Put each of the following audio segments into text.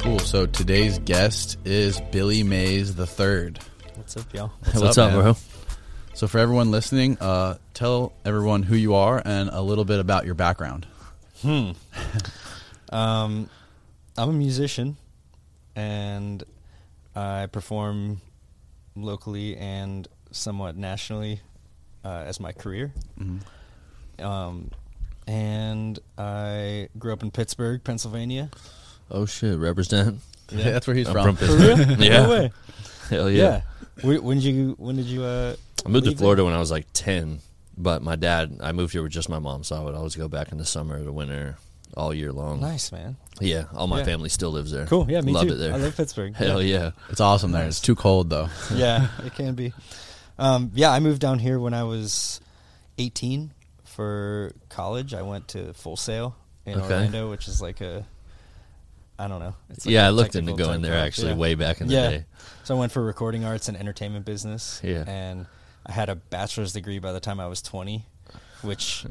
Cool. So today's guest is Billy Mays the Third. What's up, y'all? What's, up, up, bro? So for everyone listening, uh, tell everyone who you are and a little bit about your background. Hmm. um, I'm a musician, and I perform locally and somewhat nationally uh, as my career. Mm-hmm. Um, and I grew up in Pittsburgh, Pennsylvania. Oh shit, represent. Yeah, that's where he's I'm from. from For real? Yeah. No way. Hell Yeah. yeah. When, when did you? When did you? Uh, I moved to leave Florida when I was like ten, but my dad. I moved here with just my mom, so I would always go back in the summer, the winter, all year long. Nice, man. Yeah, all my Yeah. family still lives there. Cool. Yeah, me love too. it there. I love Pittsburgh. Hell yeah. It's awesome there. It's too cold though. yeah, it can be. Um, yeah, I moved down here when I was 18 for college. I went to Full Sail in Okay. Orlando, which is like a, I don't know. Like yeah, I looked into going there actually yeah. way back in the yeah. day. So I went for recording arts and entertainment business. Yeah. And I had a bachelor's degree by the time I was 20, which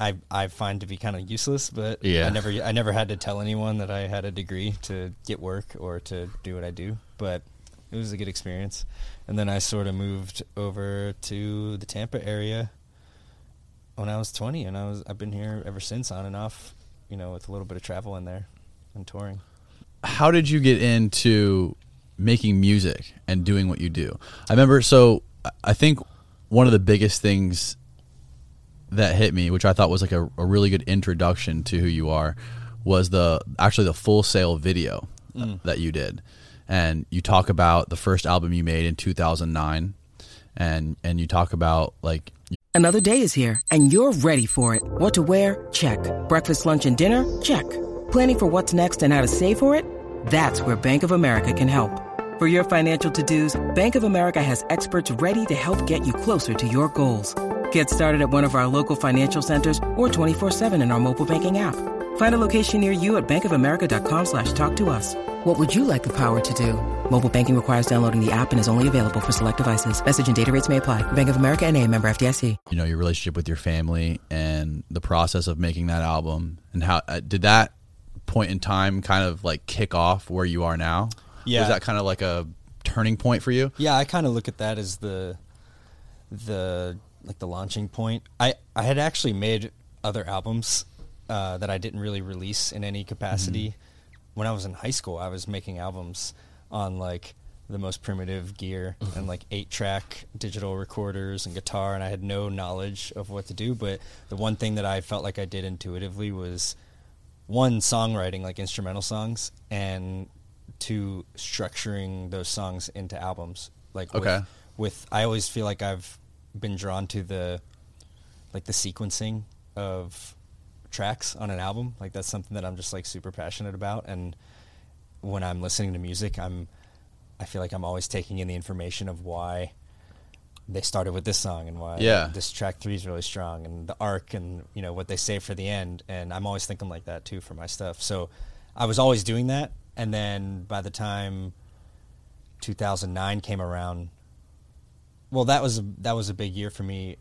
I I find to be kind of useless. But Yeah. I never I never had to tell anyone that I had a degree to get work or to do what I do. But it was a good experience. And then I sort of moved over to the Tampa area when I was 20, and I was I've been here ever since, on and off. You know, with a little bit of travel in there and touring. How did you get into making music and doing what you do? I remember. So I- I think one of the biggest things that hit me, which I thought was like a, a really good introduction to who you are, was the actually the Full Sail video Mm. that you did, and you talk about the first album you made in 2009, and and you talk about like Another day is here, and you're ready for it. What to wear? Check. Breakfast, lunch, and dinner? Check. Planning for what's next and how to save for it? That's where Bank of America can help. For your financial to-dos, Bank of America has experts ready to help get you closer to your goals. Get started at one of our local financial centers or 24-7 in our mobile banking app. Find a location near you at bankofamerica.com slash talk to us. What would you like the power to do? Mobile banking requires downloading the app and is only available for select devices. Message and data rates may apply. Bank of America and a member FDIC. you know your relationship with your family and the process of making that album and how uh, did that point in time kind of like kick off where you are now Yeah. was that kind of like a turning point for you Yeah, I kind of look at that as the the like the launching point. I I had actually made other albums uh, that I didn't really release in any capacity. When I was in high school, I was making albums on like the most primitive gear and like eight track digital recorders and guitar and I had no knowledge of what to do but the one thing that I felt like I did intuitively was one songwriting like instrumental songs and two structuring those songs into albums like with- Okay. with, I always feel like I've been drawn to the like the sequencing of tracks on an album like that's something that I'm just like super passionate about and when I'm listening to music I'm I feel like I'm always taking in the information of why they started with this song and why Yeah. this track three is really strong and the arc and you know what they say for the end and I'm always thinking like that too for my stuff. So I was always doing that and then by the time 2009 came around well that was that was a big year for me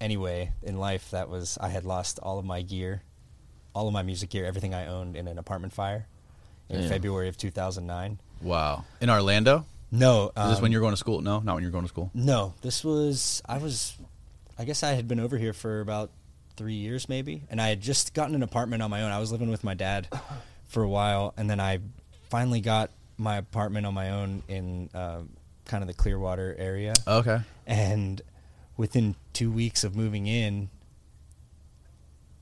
anyway in life that was I had lost all of my gear all of my music gear everything I owned in an apartment fire in Damn. February of 2009. wow in orlando No, is this when um, you're going to school no not when you're going to school no, this was I was I guess I had been over here for about 3 years maybe and I had just gotten an apartment on my own. I was living with my dad for a while and then I finally got my apartment on my own in uh, kind of the Clearwater area. okay And within 2 weeks of moving in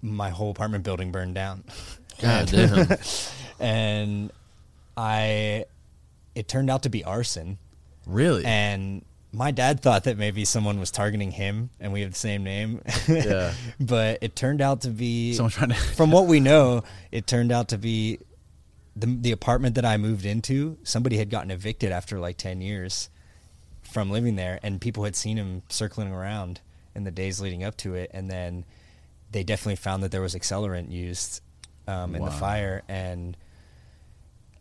my whole apartment building burned down. God damn. and I it turned out to be arson. really? And my dad thought that maybe someone was targeting him and we have the same name. Yeah. but it turned out to be Someone trying to- from what we know it turned out to be the, the apartment that i moved into somebody had gotten evicted after like 10 years from living there and people had seen him circling around in the days leading up to it. And then they definitely found that there was accelerant used um, in the fire. And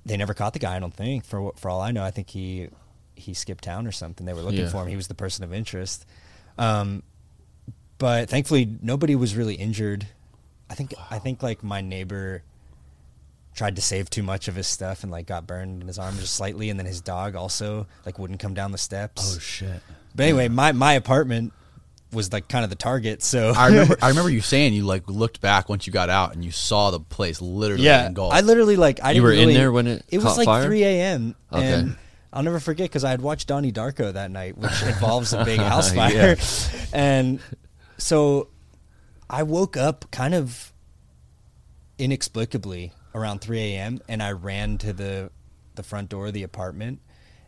they never caught the guy. I don't think. For for all I know, I think he he skipped town or something. They were looking Yeah. for him. He was the person of interest. Um, but thankfully, nobody was really injured. I think I think like my neighbor tried to save too much of his stuff and like got burned in his arm just slightly, and then his dog also like wouldn't come down the steps. Oh shit. But anyway, my my apartment was like kind of the target. So I remember I remember you saying you like looked back once you got out and you saw the place literally yeah, engulfed. I literally like I You didn't were in there when it it was like fire? 3 a.m. Okay. and I'll never forget because I had watched Donnie Darko that night, which involves a big house fire, and so I woke up kind of inexplicably around 3 a.m. and I ran to the the front door of the apartment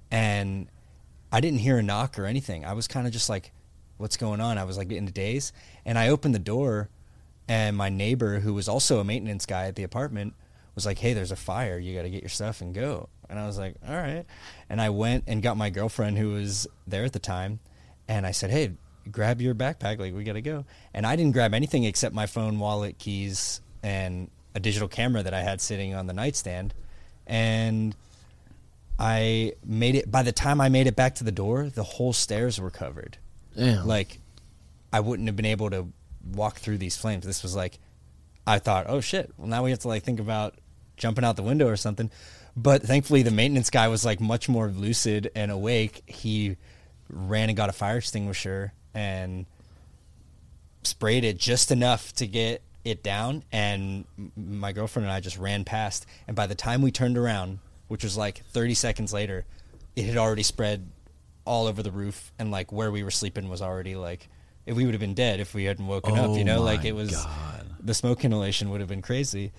and I didn't hear a knock or anything. I was kind of just like, what's going on? I was like in a daze and I opened the door and my neighbor who was also a maintenance guy at the apartment was like, "Hey, there's a fire. You got to get your stuff and go." And I was like, "All right." And I went and got my girlfriend who was there at the time and I said, "Hey, grab your backpack. Like we got to go." And I didn't grab anything except my phone, wallet, keys, and a digital camera that I had sitting on the nightstand. And I made it by the time I made it back to the door, the whole stairs were covered. Damn. Like I wouldn't have been able to walk through these flames. This was like I thought, "Oh shit. Well, now we have to like think about jumping out the window or something." But thankfully the maintenance guy was like much more lucid and awake. He ran and got a fire extinguisher and sprayed it just enough to get it down and my girlfriend and I just ran past and by the time we turned around which was like 30 seconds later it had already spread all over the roof and like where we were sleeping was already like if we would have been dead if we hadn't woken up you Oh know like it was God. the smoke inhalation would have been crazy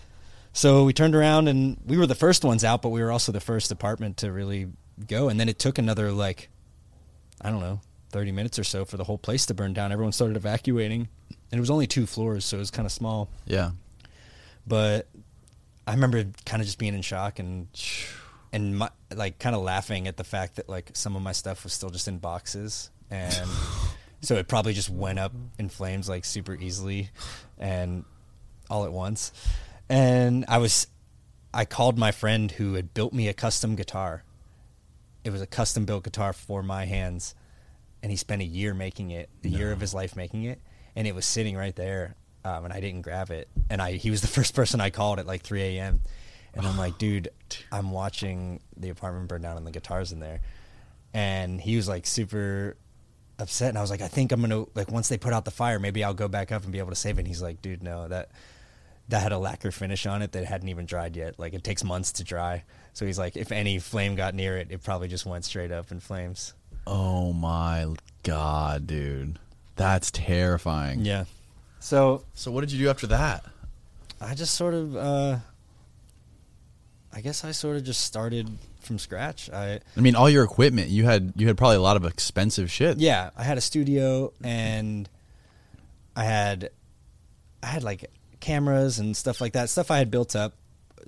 so we turned around and we were the first ones out but we were also the first apartment to really go and then it took another like I don't know, 30 minutes or so for the whole place to burn down. Everyone started evacuating. And it was only two floors, so it was kind of small. yeah. But I remember kind of just being in shock and and my, like kind of laughing at the fact that like some of my stuff was still just in boxes and so it probably just went up in flames like super easily and all at once. And I was I called my friend who had built me a custom guitar. It was a custom built guitar for my hands and he spent a year making it, a year of his life making it, and it was sitting right there, um, and I didn't grab it. And I he was the first person I called at like 3 a.m. And I'm like, dude, I'm watching the apartment burn down and the guitars in there, and he was like super upset. And I was like, I think I'm gonna like once they put out the fire, maybe I'll go back up and be able to save it. And he's like, dude, no, that that had a lacquer finish on it that hadn't even dried yet. Like it takes months to dry. So he's like, if any flame got near it, it probably just went straight up in flames. Oh my god, dude. That's terrifying. Yeah. So So what did you do after that? I just sort of, uh, I guess I sort of just started from scratch. I I mean, all your equipment, you had you had probably a lot of expensive shit. yeah, I had a studio and I had I had like cameras and stuff like that. Stuff I had built up,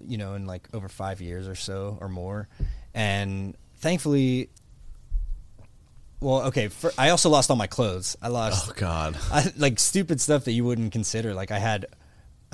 you know, in like over 5 years or so or more. And thankfully well, okay, for, I also lost all my clothes. I lost Oh god. I, like stupid stuff that you wouldn't consider. Like I had,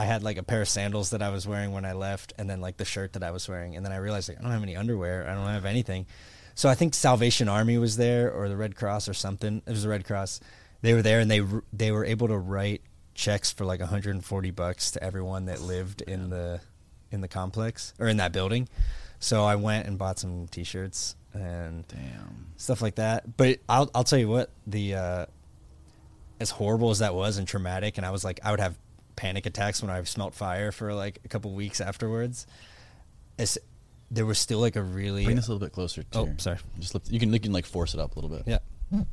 I had like a pair of sandals that I was wearing when I left, and then like the shirt that I was wearing, and then I realized like I don't have any underwear. I don't have anything. So I think Salvation Army was there, or the Red Cross, or something. It was the Red Cross. They were there, and they they were able to write checks for like 140 bucks to everyone that lived in the in the complex or in that building. So I went and bought some T-shirts and Damn. stuff like that. But I'll I'll tell you what the uh, as horrible as that was and traumatic, and I was like I would have panic attacks when I've smelt fire for like a couple weeks afterwards. As there was still like a really Bring this a little bit closer. To Oh, your- sorry. Just lift, you can you can like force it up a little bit. yeah There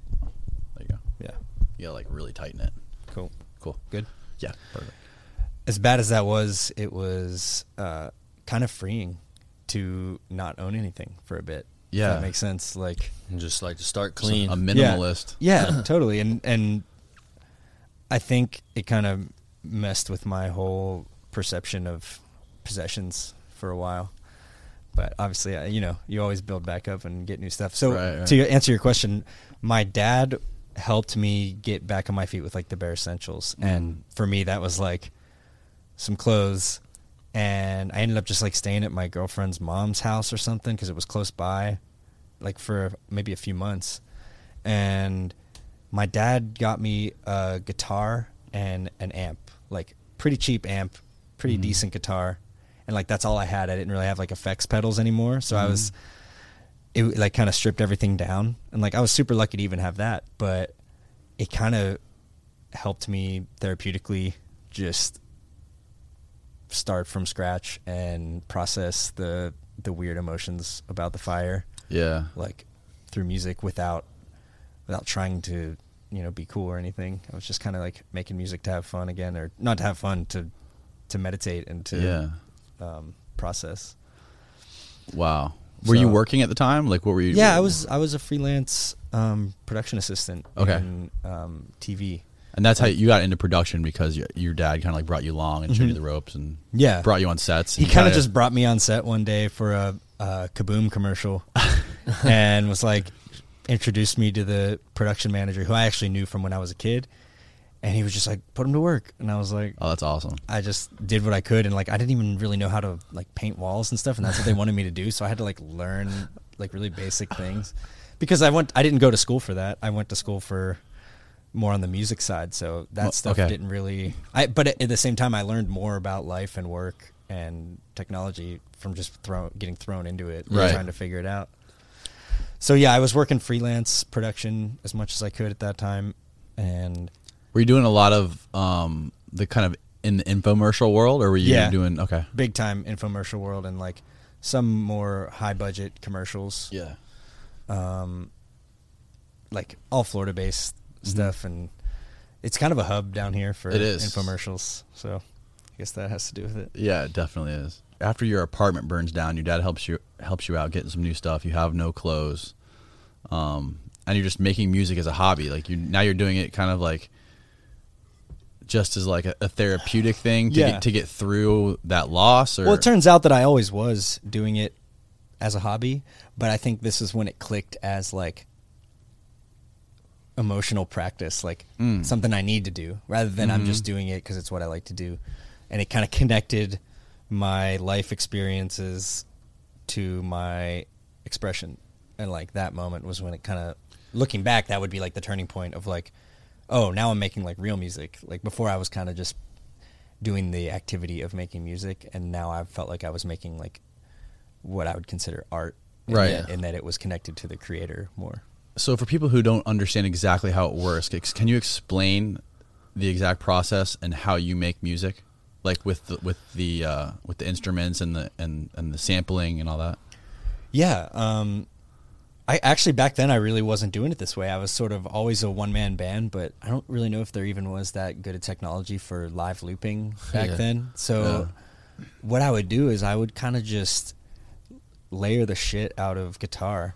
you go. yeah You gotta like really tighten it. cool Cool. good. Yeah. Perfect. As bad as that was, it was uh, kind of freeing to not own anything for a bit. Yeah. that makes sense. Like And just like to start clean. A minimalist. Yeah, totally. And and I think it kind of messed with my whole perception of possessions for a while. But obviously, you know, you always build back up and get new stuff. So Right, right. to answer your question, my dad helped me get back on my feet with like the bare essentials, Mm. and for me, that was like some clothes. And I ended up just like staying at my girlfriend's mom's house or something because it was close by, like for maybe a few months. And my dad got me a guitar and an amp, like pretty cheap amp, pretty Mhm. decent guitar, and like that's all I had. I didn't really have like effects pedals anymore, so I was it like kind of stripped everything down, and like I was super lucky to even have that, but it kind of helped me therapeutically just start from scratch and process the the weird emotions about the fire Yeah. like through music without without trying to you know be cool or anything i was just kind of like making music to have fun again or not to have fun to to meditate and to Yeah. um, process Wow. Were you working at the time? Like, what were you? yeah i was i was a freelance um, production assistant Okay. in um, tv And that's how you got into production because your, your dad kind of like brought you along and showed you the ropes and Mm-hmm. Yeah. brought you on sets. he kind of just brought me on set one day for a, a kaboom commercial and was like introduced me to the production manager who i actually knew from when i was a kid and he was just like put him to work and i was like Oh, that's awesome. I just did what I could and like I didn't even really know how to like paint walls and stuff and that's what they wanted me to do so I had to like learn like really basic things because I went I didn't go to school for that I went to school for more on the music side so that Well, stuff okay. didn't really I but at the same time I learned more about life and work and technology from just throw, getting thrown into it Right. trying to figure it out so yeah I was working freelance production as much as I could at that time and Were you doing a lot of um, the kind of in the infomercial world, or were you Yeah. doing okay? big time infomercial world and like some more high budget commercials Yeah. um like all Florida based stuff and it's kind of a hub down here for Mm-hmm. It is. infomercials so I guess that has to do with it Yeah, it definitely is. After your apartment burns down, your dad helps you helps you out getting some new stuff. You have no clothes, um, and you're just making music as a hobby. Like you now, you're doing it kind of like just as like a, a therapeutic thing to Yeah. get to get through that loss. Or well it turns out that I always was doing it as a hobby but I think this is when it clicked as like emotional practice like Mm. something I need to do rather than I'm just doing it because it's what I like to do and it kind of connected my life experiences to my expression. And like that moment was when it kind of looking back that would be like the turning point of like oh now i'm making like real music. Like before i was kind of just doing the activity of making music and now i felt like i was making like what i would consider art Right. that- in that it was connected to the creator more. So, for people who don't understand exactly how it works, can you explain the exact process and how you make music, like with the with the uh, with the instruments and the and and the sampling and all that? Yeah. Um, I actually back then I really wasn't doing it this way. I was sort of always a one man band, but I don't really know if there even was that good a technology for live looping back Yeah. then. So what I would do is I would kind of just layer the shit out of guitar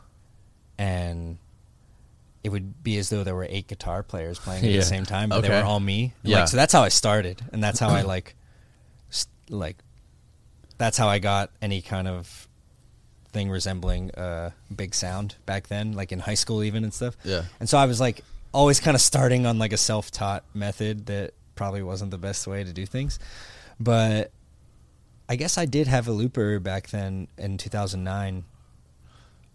and it would be as though there were eight guitar players playing at Yeah. the same time, but they were all me. Yeah. Like, so that's how I started, and that's how I like, like, that's how I got any kind of thing resembling uh, big sound back then, like in high school even and stuff. Yeah. And so I was like always kind of starting on like a self-taught method that probably wasn't the best way to do things, but I guess I did have a looper back then in 2009.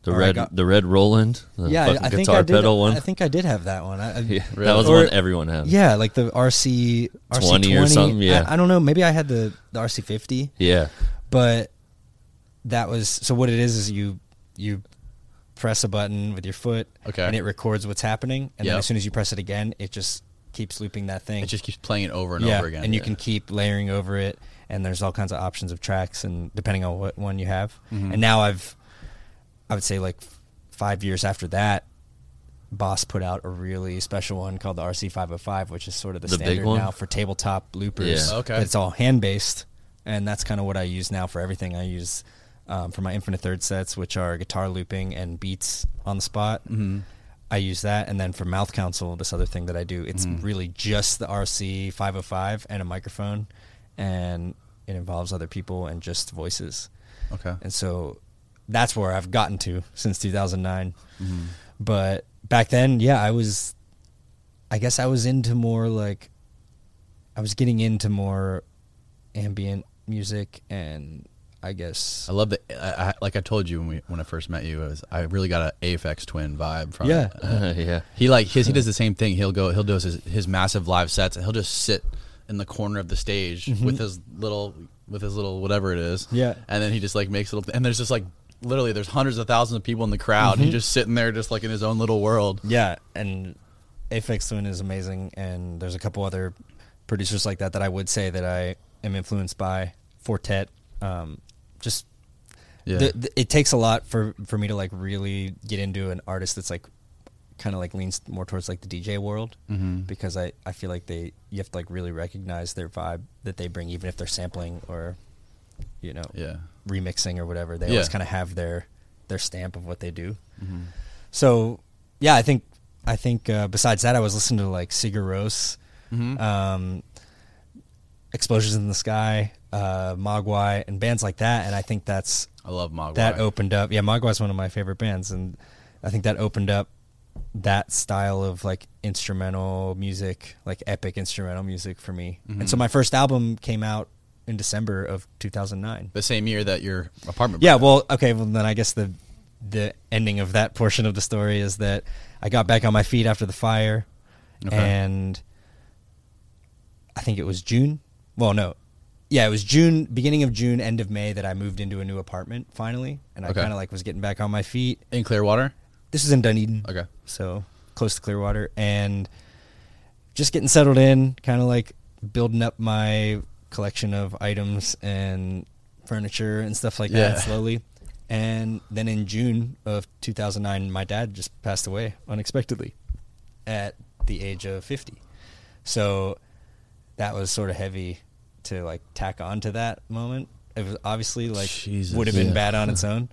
The Or red, got- the red Roland, the yeah, fucking I think guitar I did. pedal one. I think I did have that one. I, I- yeah, Really? that was Or- one everyone had. Yeah, like the RC RC 20 or something, yeah. I, I don't know. Maybe I had the, the RC fifty, yeah, but that was so. What it is is you you press a button with your foot, Okay. and it records what's happening, and then as soon as you press it again, it just keeps looping that thing. It just keeps playing it over and yeah, over again. and you can keep layering over it, and there's all kinds of options of tracks, and depending on what one you have. Mm-hmm. And now I've, I would say like five years after that, Boss put out a really special one called the RC 505, which is sort of the, The standard now for tabletop loopers. Yeah. Okay. But it's all hand based, and that's kind of what I use now for everything. I use um, for my Infinite Third sets, which are guitar looping and beats on the spot. Mm-hmm. I use that, and then for Mouth Council, this other thing that I do, it's Mm-hmm. really just the RC 505 and a microphone, and it involves other people and just voices. Okay. And so that's where I've gotten to since 2009. Mm-hmm. But back then, yeah, I was, I guess I was into more like, I was getting into more ambient music and I guess I love the I, I, like I told you when we when I first met you is I really got a Aphex Twin vibe from Yeah. it. Uh, yeah. he like his he does the same thing. He'll go he'll do his his massive live sets and he'll just sit in the corner of the stage Mm-hmm. with his little with his little whatever it is. Yeah. and then he just like makes little, and there's just like literally there's hundreds of thousands of people in the crowd. And he's just sitting there, just like in his own little world. Yeah, and Aphex Twin is amazing, and there's a couple other producers like that that I would say that I am influenced by. Four Tet, um, just Yeah, the, the, it takes a lot for for me to like really get into an artist that's like kind of like leans more towards like the DJ world mm-hmm. because I I feel like they you have to like really recognize their vibe that they bring even if they're sampling or you know yeah, remixing or whatever they Yeah. always kind of have their their stamp of what they do. mm-hmm. So yeah, I think I think uh, besides that, I was listening to like Sigur Rós, Mhm. um, Explosions in the Sky, uh, Mogwai, and bands like that. And I think that's I love Mogwai. that opened up. Yeah, Mogwai's one of my favorite bands, and I think that opened up that style of like instrumental music, like epic instrumental music for me. And so Mhm. my first album came out in December of 2009. the same year that your apartment. Yeah, well, okay, well then I guess the the ending of that portion of the story is that I got back on my feet after the fire, Okay. and I think it was June. Well, no, yeah, it was June, beginning of June, end of May that I moved into a new apartment finally, and I Okay. kind of like was getting back on my feet. in Clearwater. This is in Dunedin, Okay, so close to Clearwater, and just getting settled in, kind of like building up my collection of items and furniture and stuff like Yeah. that slowly. And then in June of 2009, my dad just passed away unexpectedly at the age of 50. So that was sort of heavy to like tack on to that moment. It was obviously like Jesus. would have been Yeah. bad on its own.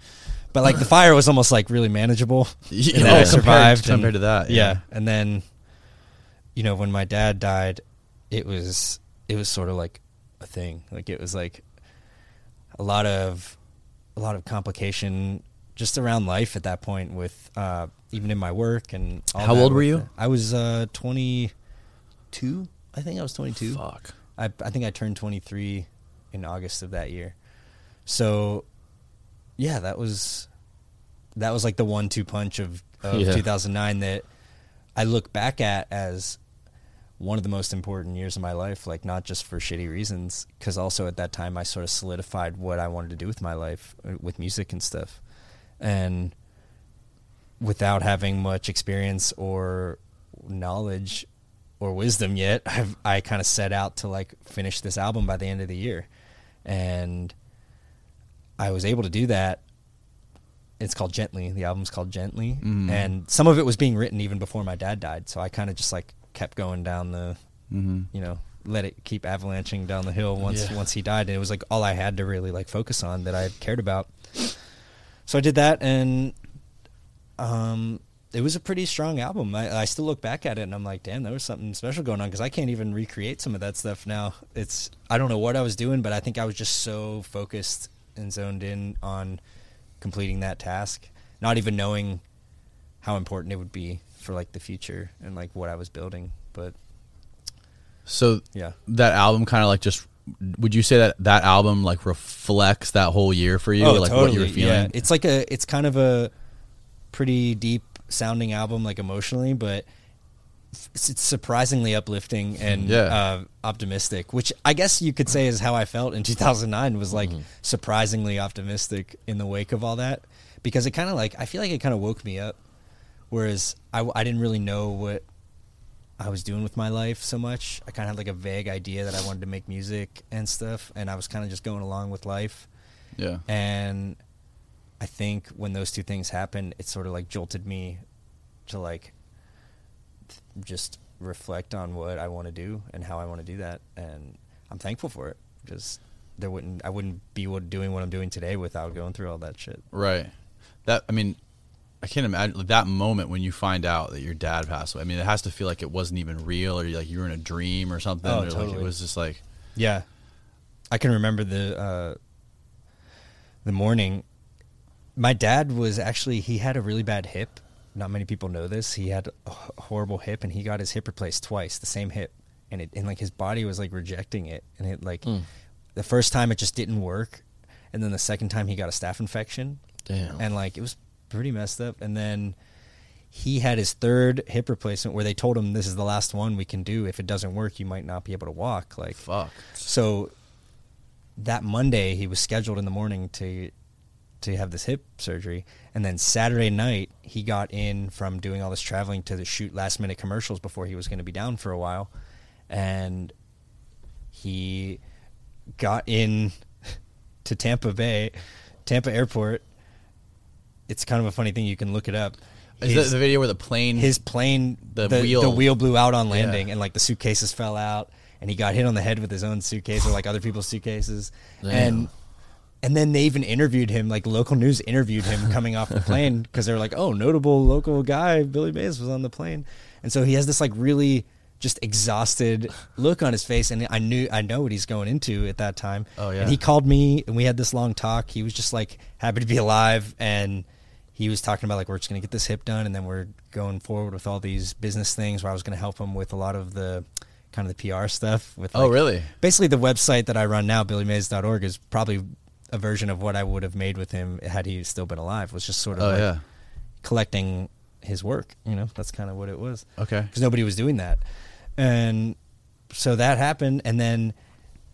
But like the fire was almost like really manageable. Yeah, and then I compared- survived and- compared to that, Yeah. yeah. and then you know when my dad died, it was it was sort of like a thing. Like it was like a lot of a lot of complication just around life at that point with uh, even in my work and all How old were you? I was uh, 22. I think I was 22. fuck. I I think I turned 23 in August of that year. So yeah, that was that was like the one-two punch of, of Yeah. 2009 that I look back at as one of the most important years of my life, like not just for shitty reasons, because also at that time I sort of solidified what I wanted to do with my life, uh, with music and stuff, and without having much experience or knowledge or wisdom yet, I've, I kind of set out to like finish this album by the end of the year, and I was able to do that. It's called Gently. The album's called Gently, Mhm. and some of it was being written even before my dad died. So I kind of just like kept going down the, Mm-hmm. you know, let it keep avalanching down the hill once Yeah. once he died, and it was like all I had to really like focus on that I cared about. So I did that, and um, it was a pretty strong album. I, I still look back at it and I'm like, damn, there was something special going on because I can't even recreate some of that stuff now. It's I don't know what I was doing, but I think I was just so focused and zoned in on completing that task, not even knowing how important it would be for like the future and like what I was building. But So yeah, that album kind of like just would you say that that album like reflects that whole year for you, like what you were feeling? Oh, Yeah, it's like a it's kind of a pretty deep sounding album, like emotionally, but it's, surprisingly uplifting and Yeah. uh, optimistic. Which I guess you could say is how I felt in 2009. Was like surprisingly optimistic in the wake of all that, because it kind of like I feel like it kind of woke me up. Whereas I, I didn't really know what I was doing with my life so much. I kind of had like a vague idea that I wanted to make music and stuff, and I was kind of just going along with life. yeah. And I think when those two things happened, it sort of like jolted me to like th- just reflect on what I want to do and how I want to do that. And I'm thankful for it because there wouldn't I wouldn't be what, doing what I'm doing today without going through all that shit. Right. That I mean, I can't imagine like, that moment when you find out that your dad passed away. I mean, it has to feel like it wasn't even real, or like you were in a dream or something, Oh, or like totally. it was just like Yeah, I can remember the uh, the morning. My dad was actually he had a really bad hip. Not many people know this. He had a horrible hip, and he got his hip replaced twice, the same hip, and it and like his body was like rejecting it, and it like Mm. the first time it just didn't work, and then the second time he got a staph infection, Damn. and like it was pretty messed up, and then. He had his third hip replacement where they told him this is the last one we can do. If it doesn't work, you might not be able to walk. Like fuck. so that Monday he was scheduled in the morning to to have this hip surgery, and then Saturday night he got in from doing all this traveling to the shoot last minute commercials before he was going to be down for a while, and he got in to Tampa Bay, Tampa Airport. It's kind of a funny thing. You can look it up. Is that the video where the plane? his plane The the, wheel- the wheel blew out on landing and like the suitcases fell out and he got hit on the head with his own suitcase or like other people's suitcases Damn. and and then they even interviewed him like local news interviewed him coming off the plane because they were like oh notable local guy billy mays was on the plane and so he has this like really just exhausted look on his face and i knew i know what he's going into at that time Oh, yeah. and he called me and we had this long talk he was just like happy to be alive and he was talking about like we're just going to get this hip done and then we're going forward with all these business things where I was going to help him with a lot of the kind of the PR stuff with Oh, really? basically the website that I run now billymays.org is probably a version of what I would have made with him had he still been alive was just sort of oh like yeah. collecting his work you know that's kind of what it was Okay. because nobody was doing that. And so that happened. And then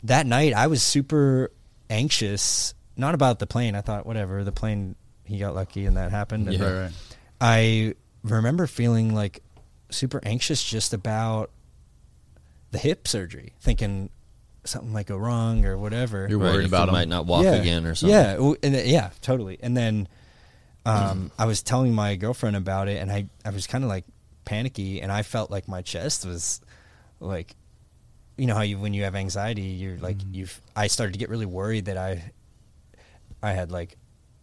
that night, I was super anxious, not about the plane. I thought, whatever, the plane, he got lucky and that happened. And Yeah. Right. Right. I remember feeling like super anxious just about the hip surgery, thinking something might go wrong or whatever. You're worried if about he him. might not walk Yeah. again or something. Yeah, and then- yeah, totally. And then um, I was telling my girlfriend about it, and I I was kind of like panicky, and I felt like my chest was like, you know how you when you have anxiety, you're like Mm-hmm. you've. I started to get really worried that I I had like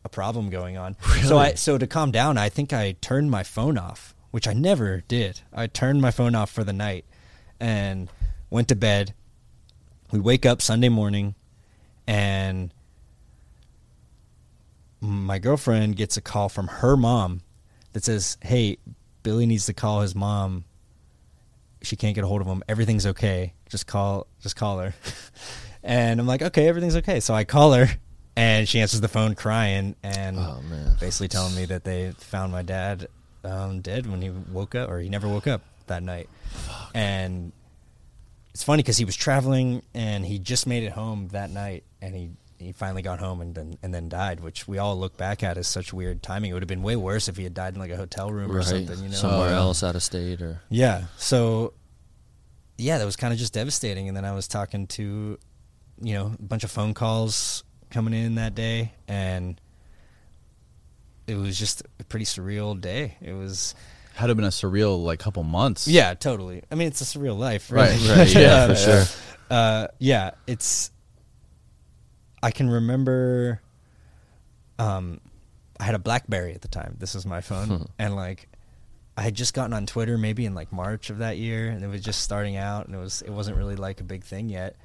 a problem going on. So I so to calm down, I think I turned my phone off, which I never did. I turned my phone off for the night and went to bed. We wake up Sunday morning and my girlfriend gets a call from her mom that says, "Hey, Billy needs to call his mom. She can't get a hold of him. Everything's okay. Just call, just call her." and I'm like, "Okay, everything's okay." So I call her, and she answers the phone crying and Oh, basically telling me that they found my dad um, dead when he woke up, or he never woke up that night. And it's funny because he was traveling and he just made it home that night, and he he finally got home and then and then died, which we all look back at as such weird timing. It would have been way worse if he had died in like a hotel room or something, you know, Somewhere Uh, else out of state or yeah. So, yeah, that was kind of just devastating. And then I was talking to, you know, a bunch of phone calls coming in that day, and it was just a pretty surreal day. It was, Had to been a surreal like couple months. yeah, totally. I mean, it's a surreal life, Right, right? right, yeah, for sure. Uh, yeah, it's. I can remember. Um, I had a BlackBerry at the time. This was my phone, and like, I had just gotten on Twitter maybe in like March of that year, and it was just starting out, and it was it wasn't really like a big thing yet,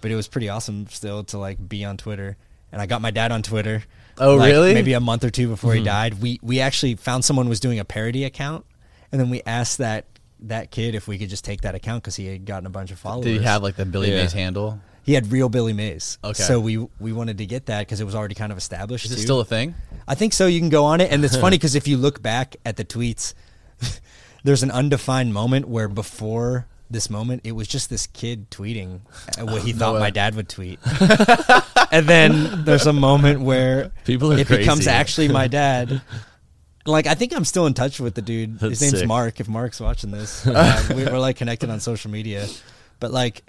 but it was pretty awesome still to like be on Twitter. And I got my dad on Twitter. Oh, like, really? Maybe a month or two before he mm-hmm. died. We we actually found someone was doing a parody account, and then we asked that that kid if we could just take that account because he had gotten a bunch of followers. Did he have like the Billy Yeah. Mays handle? He had real Billy Mays. Okay. So we we wanted to get that because it was already kind of established. Is it too. still a thing? I think so. You can go on it, and it's funny because if you look back at the tweets, there's an undefined moment where before this moment, it was just this kid tweeting what he thought way. my dad would tweet, and then there's a moment where People are it becomes actually my dad. Like I think I'm still in touch with the dude. His name's sick. Mark. If Mark's watching this, uh, we, we're like connected on social media. But like,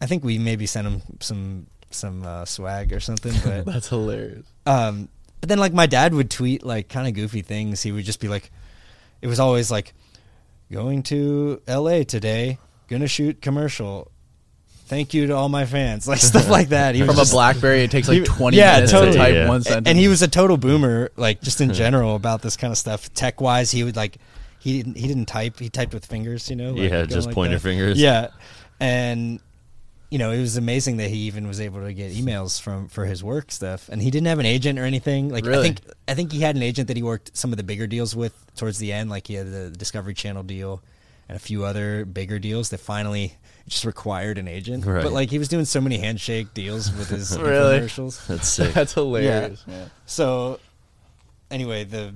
I think we maybe sent him some some uh, swag or something. But That's hilarious. um, but then like my dad would tweet like kind of goofy things. He would just be like, it was always like, going to L.A. today, gonna shoot commercial. Thank you to all my fans, like stuff like that. He From was a BlackBerry, it takes like he- 20 yeah, minutes totally. to type Yeah. one and, sentence. and he was a total boomer, like just in general about this kind of stuff. Tech wise, he would like he didn't he didn't type. He typed with fingers, you know. like, Yeah, just like pointer that. fingers. Yeah, and you know it was amazing that he even was able to get emails from for his work stuff, and he didn't have an agent or anything. Like I think I think he had an agent that he worked some of the bigger deals with towards the end. Like he had the Discovery Channel deal and a few other bigger deals that finally just required an agent. Right. But like he was doing so many handshake deals with his Really? commercials. That's sick. That's hilarious. man. So, anyway, the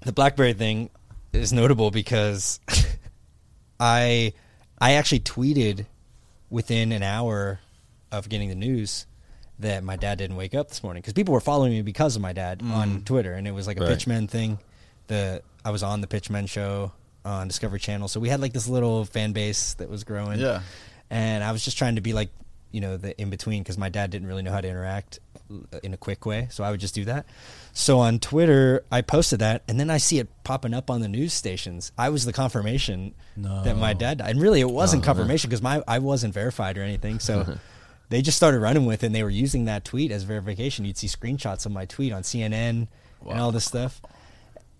the BlackBerry thing is notable because I I actually tweeted within an hour of getting the news that my dad didn't wake up this morning because people were following me because of my dad mm. on Twitter, and it was like a Right. Pitchmen thing. The I was on the Pitchmen show on Discovery Channel, so we had like this little fan base that was growing. Yeah. and I was just trying to be like you know the in between because my dad didn't really know how to interact in a quick way, so I would just do that. So on Twitter, I posted that, and then I see it popping up on the news stations. I was the confirmation that my dad died, and really it wasn't confirmation because my I wasn't verified or anything. So they just started running with it, and they were using that tweet as verification. You'd see screenshots of my tweet on CNN and all this stuff.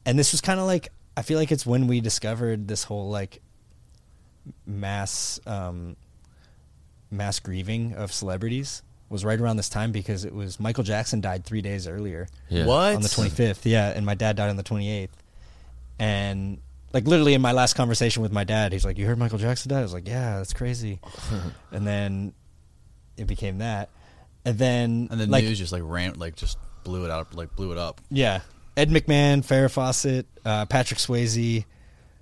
And this was kind of like I feel like it's when we discovered this whole like mass um, mass grieving of celebrities was right around this time because it was Michael Jackson died three days earlier Yeah. What? on the 25th. Yeah, and my dad died on the 28th. And like literally in my last conversation with my dad, he's like, "You heard Michael Jackson died?" I was like, "Yeah, that's crazy." and then it became that. And then And the like news just like ran, like just blew it out, like blew it up. yeah, Ed McMahon, Farrah Fawcett, uh, Patrick Swayze.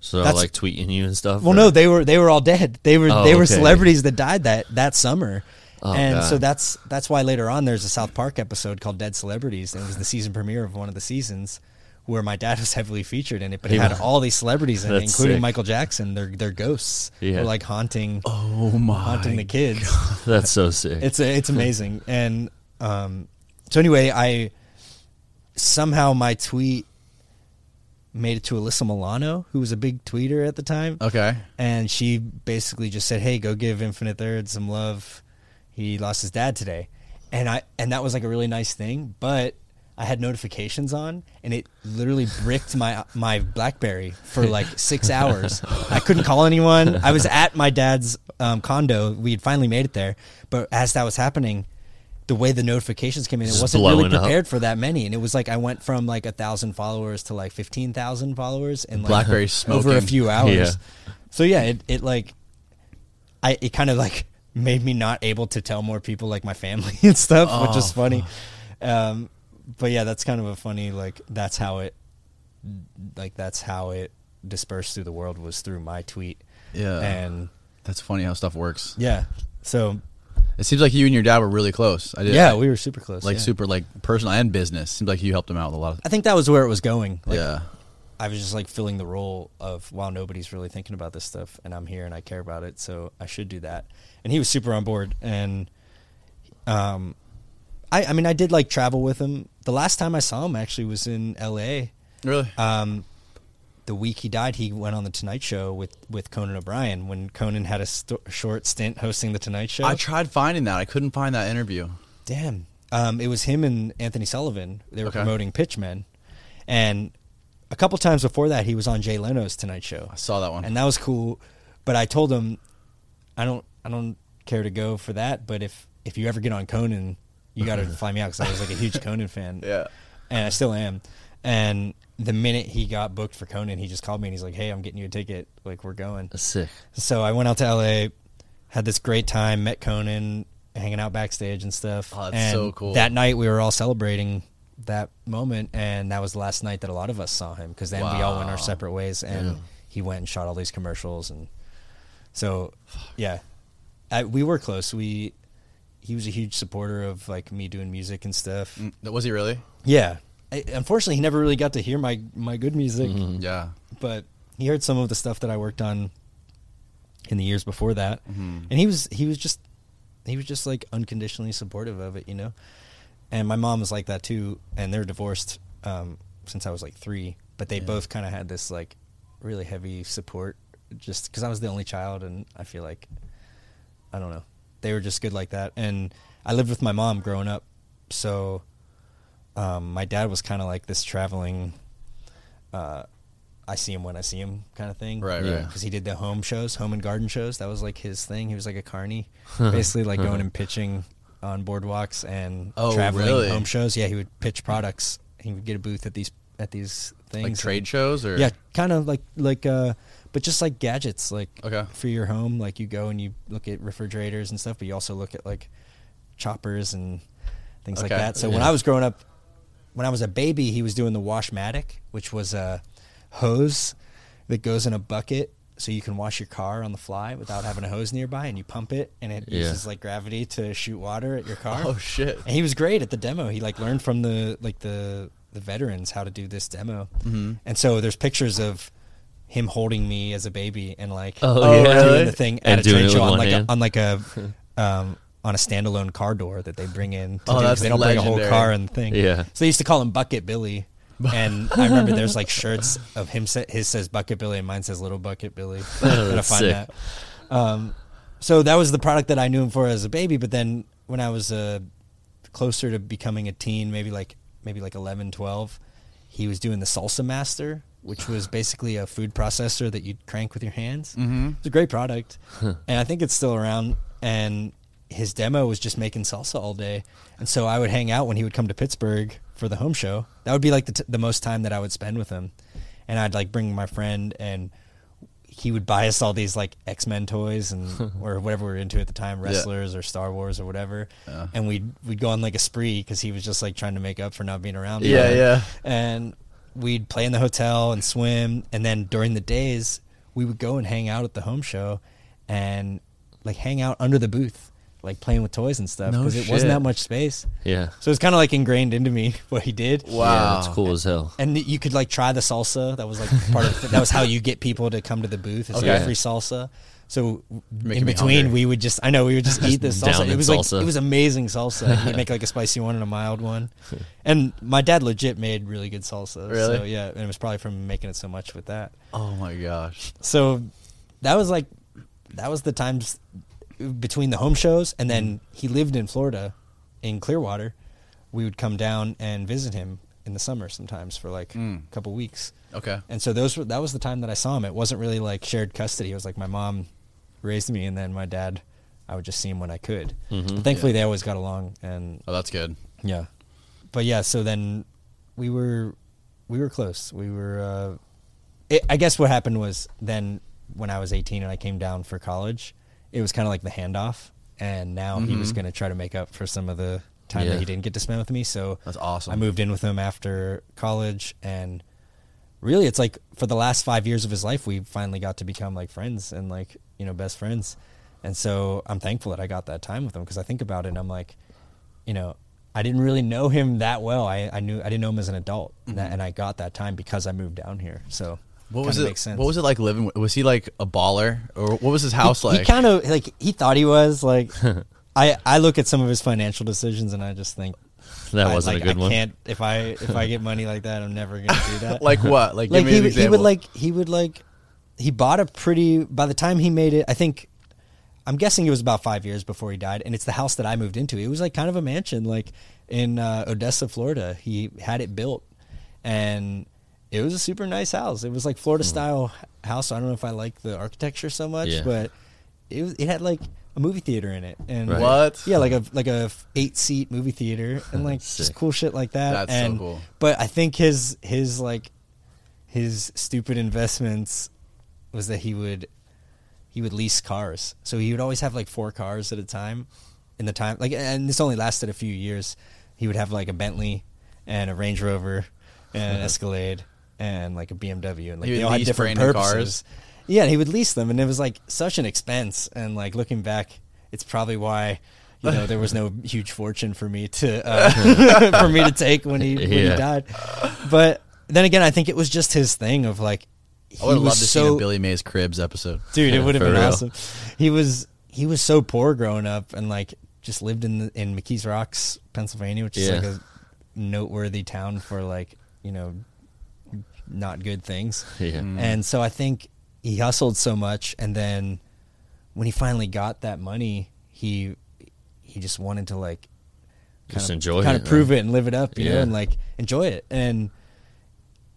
So they're That's- like tweeting you and stuff. Well, or- no, they were they were all dead. They were Oh, they were okay. celebrities that died that that summer. Oh, and God. so that's that's why later on there's a South Park episode called Dead Celebrities, and it was the season premiere of one of the seasons where my dad was heavily featured in it. But it had all these celebrities in it, including sick. Michael Jackson. They're they're ghosts. Yeah. They're like haunting Oh my! haunting the kids. That's so sick. It's a, it's amazing. And um, so anyway, I somehow my tweet made it to Alyssa Milano, who was a big tweeter at the time Okay. and she basically just said, "Hey, go give Infinite Third some love. He lost his dad today," and I and that was like a really nice thing. But I had notifications on, and it literally bricked my my BlackBerry for like six hours. I couldn't call anyone. I was at my dad's um, condo. We had finally made it there, but as that was happening. The way the notifications came in, it wasn't really blowing up. prepared for that many, and it was like I went from like a thousand followers to like fifteen thousand followers in like BlackBerry's over a few hours. Yeah. So yeah, it, it like I it kind of like made me not able to tell more people like my family and stuff, which is funny. Um, but yeah, that's kind of a funny like that's how it like that's how it dispersed through the world was through my tweet. Yeah. And That's funny how stuff works. yeah. So It seems like you and your dad were really close. I did. yeah, we were super close. like yeah. super like personal and business. Seems like you helped him out with a lot of. I think that was where it was going. Like, yeah. I was just like filling the role of wow, nobody's really thinking about this stuff, and I'm here and I care about it, so I should do that. And he was super on board, and um, I I mean I did like travel with him. The last time I saw him actually was in L.A. Really? Um, the week he died, he went on the Tonight Show with with Conan O'Brien when Conan had a sto- short stint hosting the Tonight Show. I tried finding that. I couldn't find that interview. Damn. Um, it was him and Anthony Sullivan. They were Okay. promoting Pitchmen, and a couple times before that, he was on Jay Leno's Tonight Show. I saw that one. and that was cool. But I told him, I don't, I don't care to go for that. But if if you ever get on Conan, you got to fly me out because I was like a huge Conan fan. Yeah. and I still am. And the minute he got booked for Conan, he just called me and he's like, "Hey, I'm getting you a ticket. Like, we're going." That's sick. So I went out to LA, had this great time, met Conan, hanging out backstage and stuff. Oh, that's and so cool. That night we were all celebrating that moment, and that was the last night that a lot of us saw him because then we all went our separate ways, and he went and shot all these commercials, and so yeah, I, we were close. We he was a huge supporter of like me doing music and stuff. Mm, Was he really? Yeah. I, unfortunately, he never really got to hear my my good music Yeah. but he heard some of the stuff that I worked on in the years before that, Mm-hmm. and he was he was just he was just like unconditionally supportive of it, you know. And my mom was like that too, and they're divorced um, since I was like three, but they both kind of had this like really heavy support, just because I was the only child, and I feel like I don't know, they were just good like that. And I lived with my mom growing up, so um, my dad was kind of like this traveling. Uh, I see him when I see him kind of thing. Right, Yeah. right. Because he did the home shows, home and garden shows. That was like his thing. He was like a carny, basically like going and pitching on boardwalks and Oh, traveling really? home shows. Yeah, he would pitch products. He would get a booth at these at these things. Like trade and- shows or Yeah, kind of like like uh, but just like gadgets, like Okay. for your home. Like you go and you look at refrigerators and stuff, but you also look at like choppers and things like that. So when I was growing up, when I was a baby, he was doing the Washmatic, which was a hose that goes in a bucket. So you can wash your car on the fly without having a hose nearby, and you pump it, and it Yeah. uses like gravity to shoot water at your car. Oh shit. And he was great at the demo. He like learned from the like the the veterans how to do this demo. Mm-hmm. And so there's pictures of him holding me as a baby and like Oh, Oh, yeah. doing the thing And at a trade show on like a, on like a um on a standalone car door that they bring in. To Oh, do, that's they don't bring a whole car and thing. Yeah. So they used to call him Bucket Billy. And I remember there's like shirts of him. Sa- his says Bucket Billy, and mine says Little Bucket Billy. Oh, Gotta find sick. that. Um, so that was the product that I knew him for as a baby. But then when I was uh, closer to becoming a teen, maybe like maybe like 11, 12, he was doing the Salsa Master, which was basically a food processor that you'd crank with your hands. Mm-hmm. It's a great product, and I think it's still around. And his demo was just making salsa all day, and so I would hang out when he would come to Pittsburgh for the home show. That would be like the, t- the most time that I would spend with him, and I'd like bring my friend and he would buy us all these like X Men toys and or whatever we were into at the time, wrestlers or Star Wars or whatever, and we'd we'd go on like a spree because he was just like trying to make up for not being around. Yeah, more. yeah. And we'd play in the hotel and swim, and then during the days we would go and hang out at the home show, and like hang out under the booth, like playing with toys and stuff No because it wasn't that much space. Yeah. So it's kind of like ingrained into me what he did. Yeah, Wow. that's cool as hell. And you could like try the salsa. That was like part of that was how you get people to come to the booth. Is Okay. okay. free salsa. So Making in between, we would just I know we would just eat this salsa. It was salsa. like it was amazing salsa. He'd make like a spicy one and a mild one. And my dad legit made really good salsa. Really? So yeah, and it was probably from making it so much with that. Oh my gosh. So that was like that was the times between the home shows and then Mm-hmm. he lived in Florida in Clearwater. We would come down and visit him in the summer sometimes for like Mm. a couple weeks. Okay. And so those were that was the time that I saw him. It wasn't really like shared custody. It was like my mom raised me and then my dad I would just see him when I could. Mm-hmm. But thankfully they always got along and Oh, that's good. yeah. But yeah, so then we were we were close. We were uh it, I guess what happened was then when I was 18 and I came down for college, it was kind of like the handoff and now he was mm-hmm. going to try to make up for some of the time Yeah. that he didn't get to spend with me. So That's awesome. I moved in with him after college and really it's like for the last 5 years of his life we finally got to become like friends and like, you know, best friends. And so I'm thankful that I got that time with him because I think about it and I'm like, you know, I didn't really know him that well. I, I knew I didn't know him as an adult, and that- mm-hmm. and I got that time because I moved down here. So What was it? Makes sense. What was it like living? with- Was he like a baller, or what was his house he, like? He kind of like he thought he was like. I I look at some of his financial decisions and I just think That I, wasn't like, a good I one. Can't if I if I get money like that, I'm never gonna do that. like what? Like, like give me he an would- he would like he would like he bought a pretty by the time he made it i think i'm guessing it was about five years before he died and it's the house that i moved into it was like kind of a mansion like in uh, odessa florida he had it built and it was a super nice house it was like florida hmm. style house i don't know if i like the architecture so much Yeah. but it was it had like a movie theater in it and Right. What? yeah like a like a eight seat movie theater and like just Sick. cool shit like that That's so and cool. but I think his his like his stupid investments was that he would he would lease cars. So he would always have like four cars at a time in the time like and this only lasted a few years. He would have like a Bentley and a Range Rover and an Escalade and like a BMW and like He they all had different purposes. cars? Yeah, he would lease them and it was like such an expense and like looking back it's probably why you know there was no huge fortune for me to uh, for me to take when he when he died. But then again, I think it was just his thing of like I would loved to see a Billy Mays Cribs episode. dude. It would have been real. awesome. He was he was so poor growing up and like just lived in the, in McKees Rocks, Pennsylvania, which is Yeah. like a noteworthy town for like you know not good things. Yeah. Mm. And so I think he hustled so much, and then when he finally got that money, he he just wanted to like Just kind enjoy of, kind it, of prove right? it and live it up, you know, and like enjoy it. And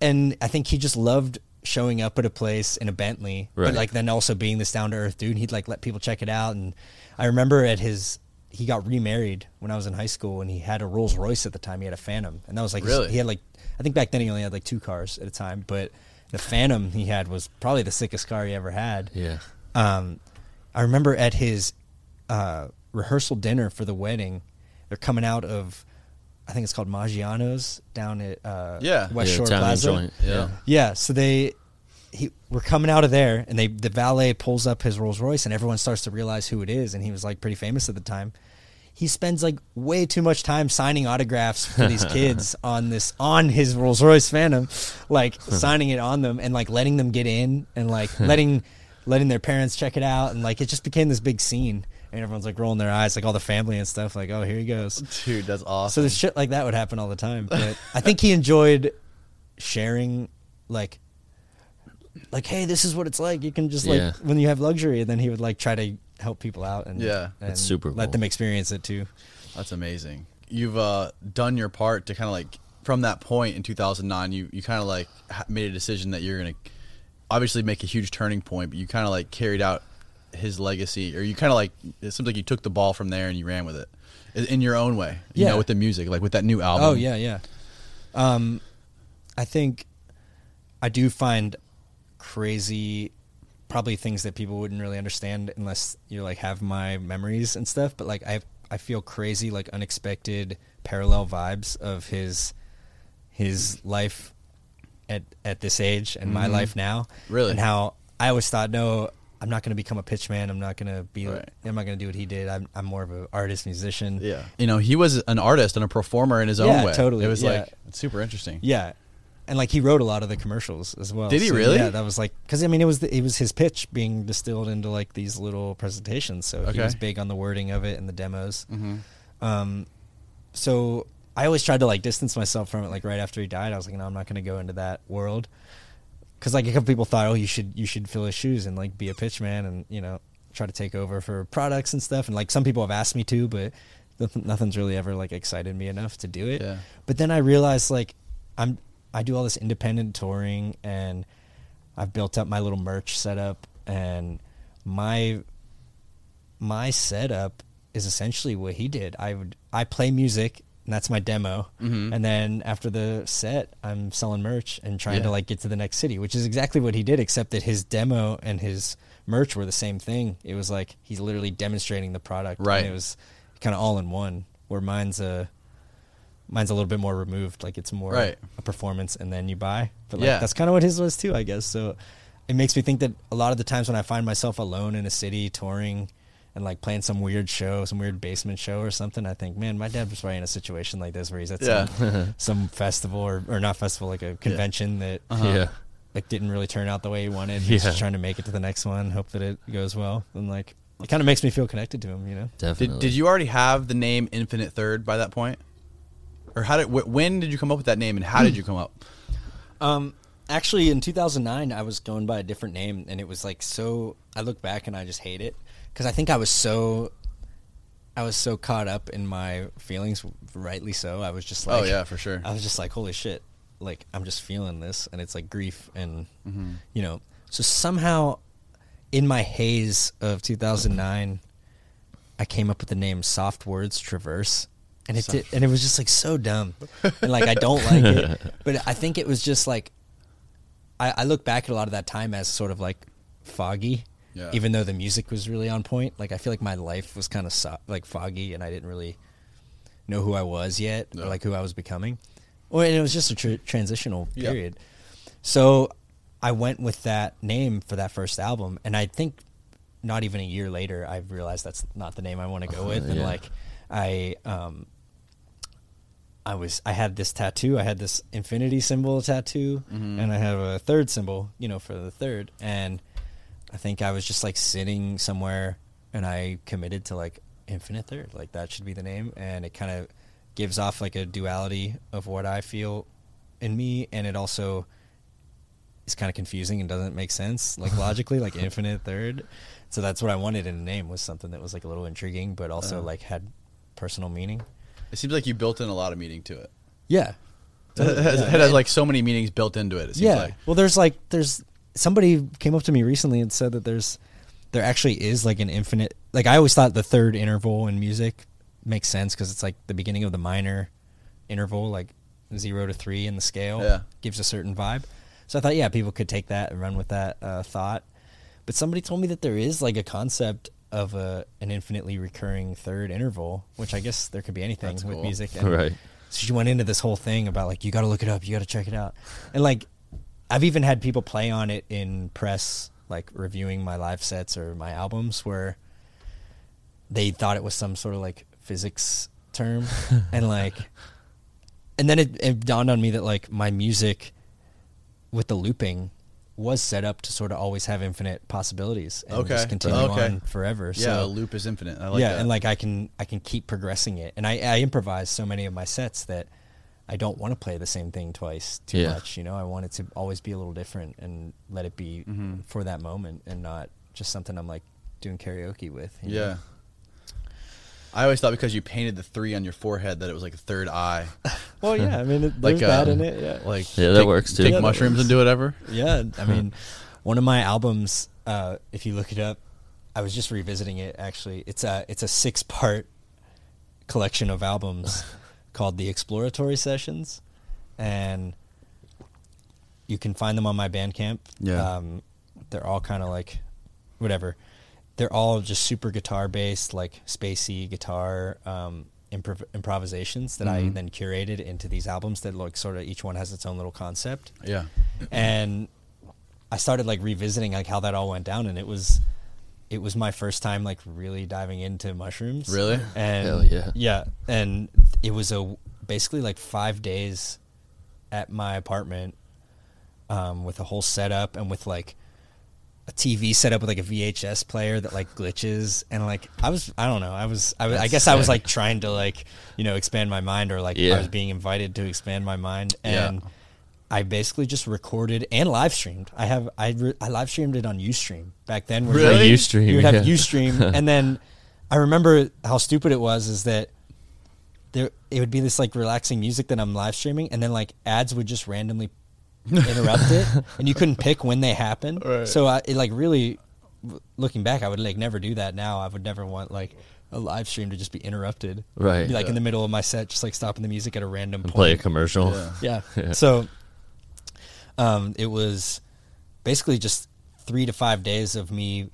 and I think he just loved showing up at a place in a Bentley, Right. but like then also being this down to earth dude. He'd like let people check it out. And I remember at his he got remarried when I was in high school, and he had a Rolls Royce at the time. He had a Phantom, and that was like his- he had like I think back then he only had like two cars at a time, but the Phantom he had was probably the sickest car he ever had. Yeah. Um, I remember at his uh, rehearsal dinner for the wedding, they're coming out of, I think it's called Maggiano's down at uh, Yeah. West yeah, Shore Italian Plaza. joint. Yeah. Yeah, so they, he, we're coming out of there, and they the valet pulls up his Rolls Royce, and everyone starts to realize who it is, and he was like pretty famous at the time. He spends like way too much time signing autographs for these kids on this on his Rolls Royce Phantom, like signing it on them and like letting them get in and like letting letting their parents check it out, and like it just became this big scene, and everyone's like rolling their eyes, like all the family and stuff, like oh here he goes. Dude, that's awesome. So the shit like that would happen all the time. But I think he enjoyed sharing, like, like, hey, this is what it's like. You can just like Yeah. when you have luxury, and then he would like try to help people out and Yeah. and That's super Let cool. them experience it too. That's amazing. You've uh, done your part to kind of like from that point in 2009. You you kind of like made a decision that you're gonna obviously make a huge turning point, but you kind of like carried out his legacy, or you kind of like it seems like you took the ball from there and you ran with it in- in your own way. You Yeah. know, with the music, like with that new album. Oh yeah, yeah. Um, I think I do find crazy, probably things that people wouldn't really understand unless you like have my memories and stuff. But like I, I feel crazy, like unexpected parallel vibes of his, his life at at this age and my mm-hmm. life now. Really? and how I always thought, no, I'm not going to become a pitchman. I'm not going to be. Right. I'm not going to do what he did. I'm I'm more of an artist musician. Yeah, you know, he was an artist and a performer in his own Yeah, way. totally, It was yeah. like it's super interesting. Yeah, and like he wrote a lot of the commercials as well. Did he really? Yeah, that was like because I mean it was the, it was his pitch being distilled into like these little presentations. So he was big on the wording of it and the demos. Mhm. Um, so I always tried to like distance myself from it. Like right after he died, I was like, no, I'm not going to go into that world. Because like a couple people thought, oh, you should you should fill his shoes and like be a pitchman and you know try to take over for products and stuff. And like some people have asked me to, but nothing's really ever like excited me enough to do it. Yeah. But then I realized like I'm I do all this independent touring and I've built up my little merch setup and my my setup is essentially what he did. I would I play music and that's my demo. Mhm. And then after the set, I'm selling merch and trying to like get to the next city, which is exactly what he did except that his demo and his merch were the same thing. It was like he's literally demonstrating the product and Right. it was kind of all in one where mine's a mine's a little bit more removed like it's more Right. a performance and then you buy but like Yeah. that's kind of what his was too i guess so it makes me think that a lot of the times when i find myself alone in a city touring and like playing some weird show some weird basement show or something i think man my dad was probably in a situation like this where he's at Yeah. some, some festival or, or not festival like a convention that Uh-huh. Yeah. like didn't really turn out the way he wanted he's Yeah. just trying to make it to the next one hope that it goes well and like it kind of makes me feel connected to him you know Definitely. Did, did you already have the name Infinite Third by that point, or how did wh- when did you come up with that name and how did you come up? Um, actually, in 2009, I was going by a different name, and it was like so. I look back and I just hate it because I think I was so. I was so caught up in my feelings, rightly so. I was just like, oh yeah, for sure. I was just like, holy shit! Like I'm just feeling this, and it's like grief, and Mm-hmm. you know. So somehow, in my haze of 2009, I came up with the name Soft Words Traverse, and it did, and it was just like so dumb, and like I don't like it, but I think it was just like, I, I look back at a lot of that time as sort of like foggy, Yeah. even though the music was really on point. Like I feel like my life was kind of so, like foggy, and I didn't really know who I was yet, Yeah. or like who I was becoming. Or and it was just a tr- transitional Yeah. period. So I went with that name for that first album, and I think not even a year later, I realized that's not the name I want to go with, and like I um. I was I had this tattoo. I had this infinity symbol tattoo, and I have a third symbol, you know, for the third. And I think I was just like sitting somewhere, and I committed to like infinite third. Like that should be the name, and it kind of gives off like a duality of what I feel in me, and it also is kind of confusing and doesn't make sense like logically, like infinite third. So that's what I wanted in a name was something that was like a little intriguing, but also Uh-huh. like had personal meaning. It seems like you built in a lot of meaning to it. Yeah. It has, it has like so many meanings built into it. It seems yeah. like. Well, there's like there's somebody came up to me recently and said that there's there actually is like an infinite like I always thought the third interval in music makes sense because it's like the beginning of the minor interval like zero to three in the scale Yeah. gives a certain vibe. So I thought yeah people could take that and run with that uh, thought. But somebody told me that there is like a concept of a an infinitely recurring third interval, which I guess there could be anything That's with cool. music. And Right. So she went into this whole thing about like you got to look it up, you got to check it out, and like I've even had people play on it in press, like reviewing my live sets or my albums, where they thought it was some sort of like physics term, and like, and then it, it dawned on me that like my music with the looping was set up to sort of always have infinite possibilities and Okay. just continue Okay. on forever. yeah, a so loop is infinite. I like yeah, that. and like I can I can keep progressing it, and I, I improvise so many of my sets that I don't want to play the same thing twice too Yeah. much. You know, I want it to always be a little different and let it be Mm-hmm. for that moment and not just something I'm like doing karaoke with. you know? Yeah. I always thought because you painted the three on your forehead that it was like a third eye. Well, yeah. I mean, it, Like there's that uh, in it. Yeah. Like Yeah, that take- works, too. Take Yeah, mushrooms and do whatever. Yeah, I mean, one of my albums, uh, if you look it up, I was just revisiting it. Actually, it's a it's a six part collection of albums called the Exploratory Sessions, and you can find them on my Bandcamp. Yeah. um, they're all kind of like whatever. They're all just super guitar based, like spacey guitar um, improv- improvisations that I Mhm. then curated into these albums that look sort of each one has its own little concept Yeah. and I started like revisiting like how that all went down, and it was it was my first time like really diving into mushrooms. Really? And Hell yeah. yeah, and it was a basically like five days at my apartment um, with a whole setup and with like a TV set up with like a VHS player that like glitches and like I was I don't know I was I, was- I guess I was like trying to like you know expand my mind or like I was being invited to expand my mind Yeah. and I basically just recorded and live streamed. I have I re- I live streamed it on UStream back then. where Really? you- Ustream, You would have yeah. UStream, and then I remember how stupid it was. Is that there? It would be this like relaxing music that I'm live streaming, and then like ads would just randomly interrupt it, and you couldn't pick when they happened. Right. So I, it like really, looking back, I would like never do that now. I would never want like a live stream to just be interrupted. Right. Be like Yeah. in the middle of my set, just like stopping the music at a random And point. play a commercial. Yeah. Yeah. So um, it was basically just three to five days of me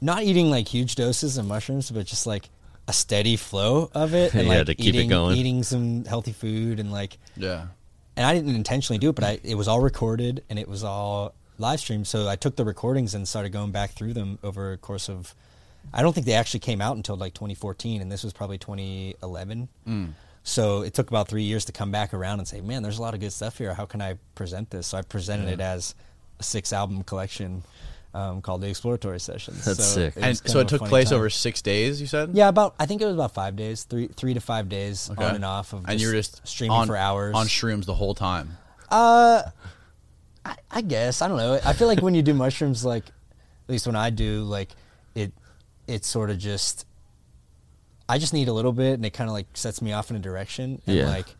not eating like huge doses of mushrooms, but just like a steady flow of it, and Yeah, like to keep it going. eating some healthy food, and like, Yeah. And I didn't intentionally do it, but I it was all recorded and it was all live streamed. So I took the recordings and started going back through them over a course of. I don't think they actually came out until like 2014, and this was probably 2011. Mm. So it took about three years to come back around and say, "Man, there's a lot of good stuff here. How can I present this?" So I presented it as a six album collection um, called the Exploratory Sessions. That's so sick. And so it took place time. over six days. You said. Yeah, about I think it was about five days, three three to five days Okay. on and off of. and you were just streaming on, for hours on shrooms the whole time. Uh, I, I guess I don't know. I feel like when you do mushrooms, like at least when I do, like it, it sort of just. I just need a little bit, and it kind of like sets me off in a direction, and Yeah. like,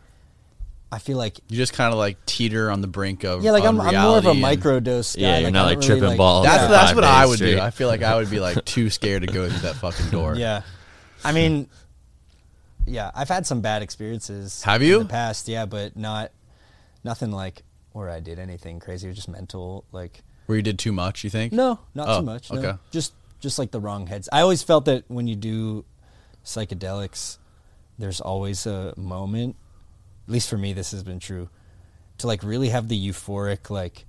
I feel like You just kind of like teeter on the brink of yeah, like I'm, I'm more of a unreality micro dose guy. Yeah, you're like, not I like really, tripping balls. That's for that's what I days would do. I feel like I would be like too scared to go through that fucking door. Yeah, I mean, yeah, I've had some bad experiences. Have you? in the past? Yeah, but not nothing like where I did anything crazy. It was just mental, like. Where you did too much. You think? No, not Oh, too much. No. okay. Just just like the wrong heads. I always felt that when you do psychedelics, there's always a moment. At least for me, this has been true. To like really have the euphoric like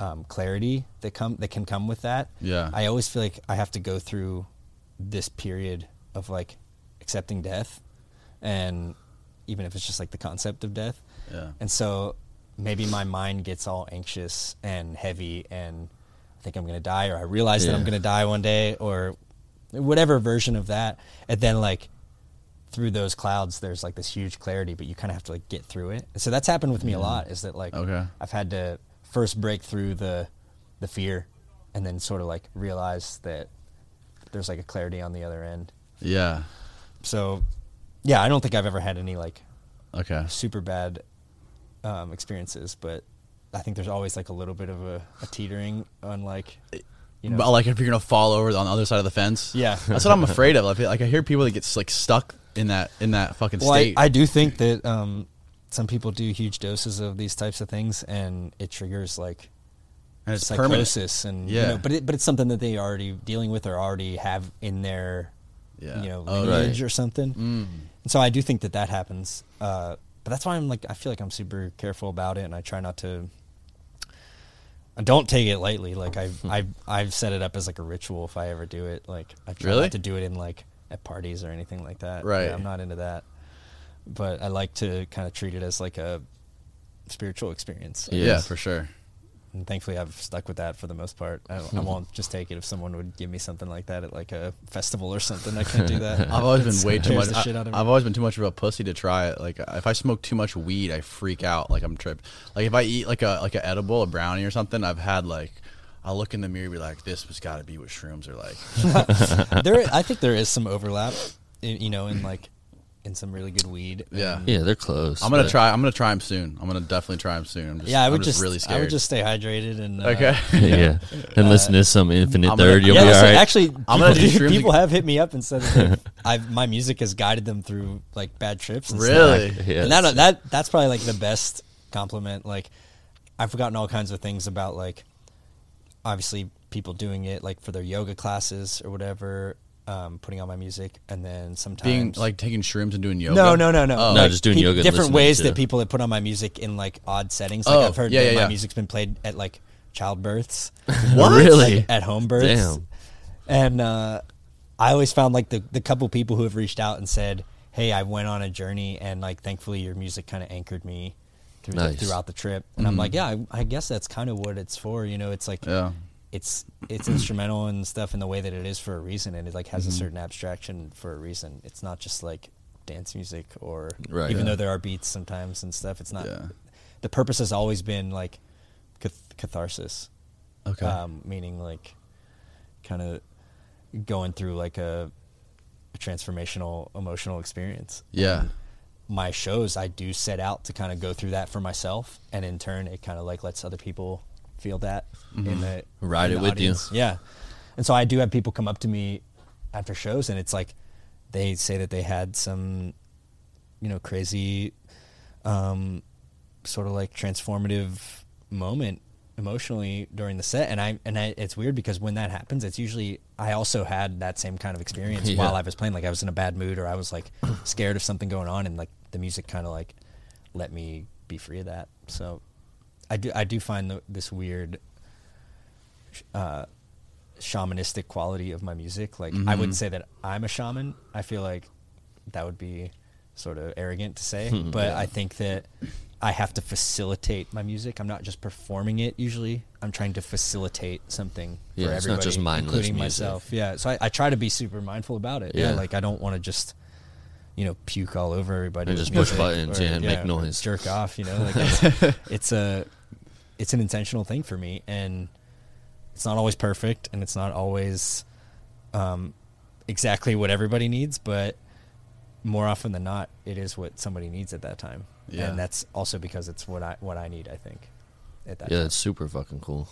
um, clarity that come that can come with that. Yeah. I always feel like I have to go through this period of like accepting death, and even if it's just like the concept of death. Yeah. And so maybe my mind gets all anxious and heavy and I think I'm going to die or I realize that I'm going to die one day or whatever version of that. And then like through those clouds there's like this huge clarity but you kind of have to like get through it. So that's happened with me a lot is that like Okay. I've had to first break through the the fear and then sort of like realize that there's like a clarity on the other end. Yeah. So yeah, I don't think I've ever had any like Okay. super bad um, experiences, but I think there's always like a little bit of a, a teetering on like, you know, But like if you're gonna fall over on the other side of the fence. Yeah. That's what I'm afraid of. I feel like I hear people that get like stuck in that in that fucking well, state. I do think that um, some people do huge doses of these types of things, and it triggers like and it's permanent. psychosis, and Yeah. you know, but it, but it's something that they already dealing with or already have in their Yeah. you know Oh, lineage right. or something. Mm. And so I do think that that happens. Uh, but that's why I'm like I feel like I'm super careful about it, and I try not to I don't take it lightly. Like I've I've I've set it up as like a ritual if I ever do it. Like I try Really? not to do it in like at parties or anything like that. Right. Yeah, I'm not into that. But I like to kind of treat it as like a spiritual experience. Yeah. Yeah, for sure. And thankfully, I've stuck with that for the most part. I, I hmm. won't just take it if someone would give me something like that at like a festival or something. I can't do that. I've always It's- been way too much. I, have always been too much of a pussy to try it. Like if I smoke too much weed, I freak out. Like I'm tripped. Like if I eat like a like an edible, a brownie or something, I've had like. I'll look in the mirror and be like, "This has got to be what shrooms are like." there, I think there is some overlap, in, you know, in like in some really good weed. Yeah. Yeah, they're close. I'm gonna try. I'm gonna try them soon. I'm gonna definitely try them soon. I'm just, yeah, I I'm would just, just, really scared. I would just stay hydrated and uh, okay. yeah, and listen to some Infinite gonna- Third. You'll yeah, be all listen, right. actually, I'm gonna people- do People have hit me up and said that I've my music has guided them through like bad trips. And Really? stuff. Yeah, and that that that's probably like the best compliment. Like, I've forgotten all kinds of things about like, obviously people doing it like for their yoga classes or whatever, um, putting on my music, and then sometimes Being like taking shrooms and doing yoga. No, no, no, no. Oh. No, just doing yoga Different ways to- that people have put on my music in like odd settings. Like Oh, I've heard yeah, that yeah, my yeah. music's been played at like childbirths, What? Really? Like, at home births. Damn. And uh, I always found like the the couple people who have reached out and said, "Hey, I went on a journey, and like thankfully your music kind of anchored me." Through the, throughout the trip, and I'm like, yeah, I, I guess that's kind of what it's for. You know, it's like Yeah. it's it's instrumental and stuff in the way that it is for a reason and it like has a certain abstraction for a reason it's not just like dance music or Right. even Yeah. though there are beats sometimes and stuff it's not Yeah. the purpose has always been like cath- catharsis Okay. um, meaning like kind of going through like a, a transformational emotional experience yeah. My shows I do set out to kind of go through that for myself and in turn it kind of like lets other people feel that in the Ride in it the with you. Yeah. And so I do have people come up to me after shows and it's like they say that they had some you know crazy um sort of like transformative moment emotionally during the set and I and I, it's weird because when that happens it's usually I also had that same kind of experience Yeah. while I was playing like I was in a bad mood or I was like scared of something going on and like the music kind of like let me be free of that so I do I do find the, this weird uh shamanistic quality of my music like I wouldn't say that I'm a shaman I feel like that would be sort of arrogant to say but I think that I have to facilitate my music. I'm not just performing it usually. I'm trying to facilitate something Yeah, for it's not everybody, just mindless including music. myself. Yeah, so I, I try to be super mindful about it. Yeah, Yeah. like I don't want to just, you know, puke all over everybody. And just push music buttons, yeah, and make noise. jerk off. You know, like it's, it's a, it's an intentional thing for me, and it's not always perfect, and it's not always, um, exactly what everybody needs, but more often than not, it is what somebody needs at that time. Yeah. And that's also because it's what I what I need. I think at that yeah, time. it's super fucking cool.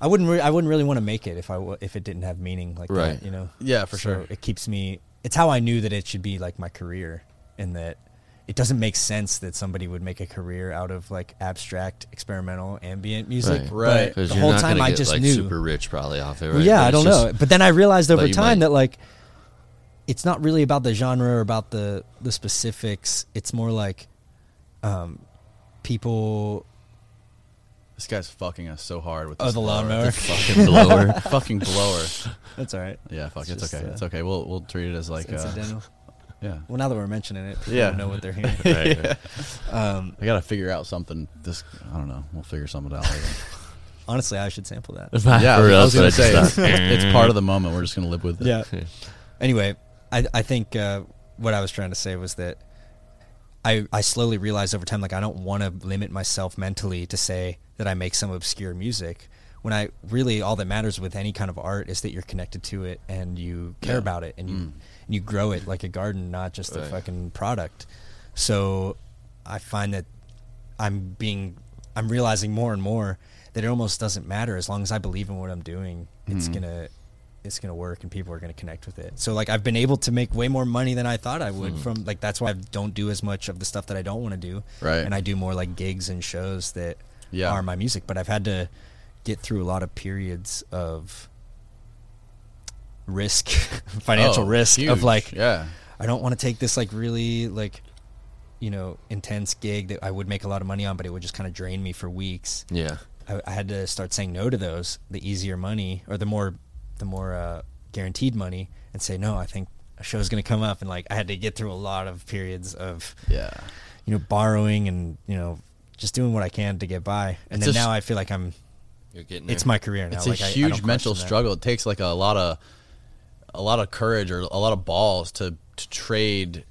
I wouldn't re- I wouldn't really want to make it if I w- if it didn't have meaning like Right. that. You know. Yeah, for So sure. It keeps me. It's how I knew that it should be like my career, and that it doesn't make sense that somebody would make a career out of like abstract, experimental, ambient music. Right. Right. But the whole time I get just like knew. super rich probably off it. Right? Well, yeah, But I don't just- know. But then I realized over time might- that like it's not really about the genre or about the the specifics. It's more like um, people. This guy's fucking us so hard with Oh, the blower. lawnmower. fucking blower. fucking blower. That's all right. Yeah, fuck. It's It's, just, okay. uh, it's okay. We'll we'll treat it as like It's uh, incidental. yeah. Well, now that we're mentioning it, people Yeah. know what they're hearing. right, right. Um, I gotta figure out something. This I don't know. We'll figure something out later. honestly, I should sample that. yeah, For I was gonna say it's, it's part of the moment. We're just gonna live with it. Yeah. anyway, I I think uh, what I was trying to say was that I I slowly realized over time like I don't want to limit myself mentally to say that I make some obscure music. When I really all that matters with any kind of art is that you're connected to it and you care Yeah. about it and you Mm. and you grow it like a garden, not just a fucking product. So I find that I'm being I'm realizing more and more that it almost doesn't matter as long as I believe in what I'm doing. It's Mhm. gonna it's gonna work and people are gonna connect with it. So like I've been able to make way more money than I thought I would from like that's why I don't do as much of the stuff that I don't want to do. Right. And I do more like gigs and shows that Yeah. are my music. But I've had to get through a lot of periods of risk, financial Oh, risk huge. of like yeah. I don't want to take this like really like you know intense gig that I would make a lot of money on, but it would just kind of drain me for weeks. Yeah. I, I had to start saying no to those, the easier money or the more the more uh, guaranteed money, and say no. I think a show's going to come up, and like I had to get through a lot of periods of Yeah. you know borrowing and you know just doing what I can to get by, and It's then now I feel like I'm. You're getting It's my career now. It's like, a I- I huge don't mental that. struggle. It takes like a lot of a lot of courage or a lot of balls to to trade.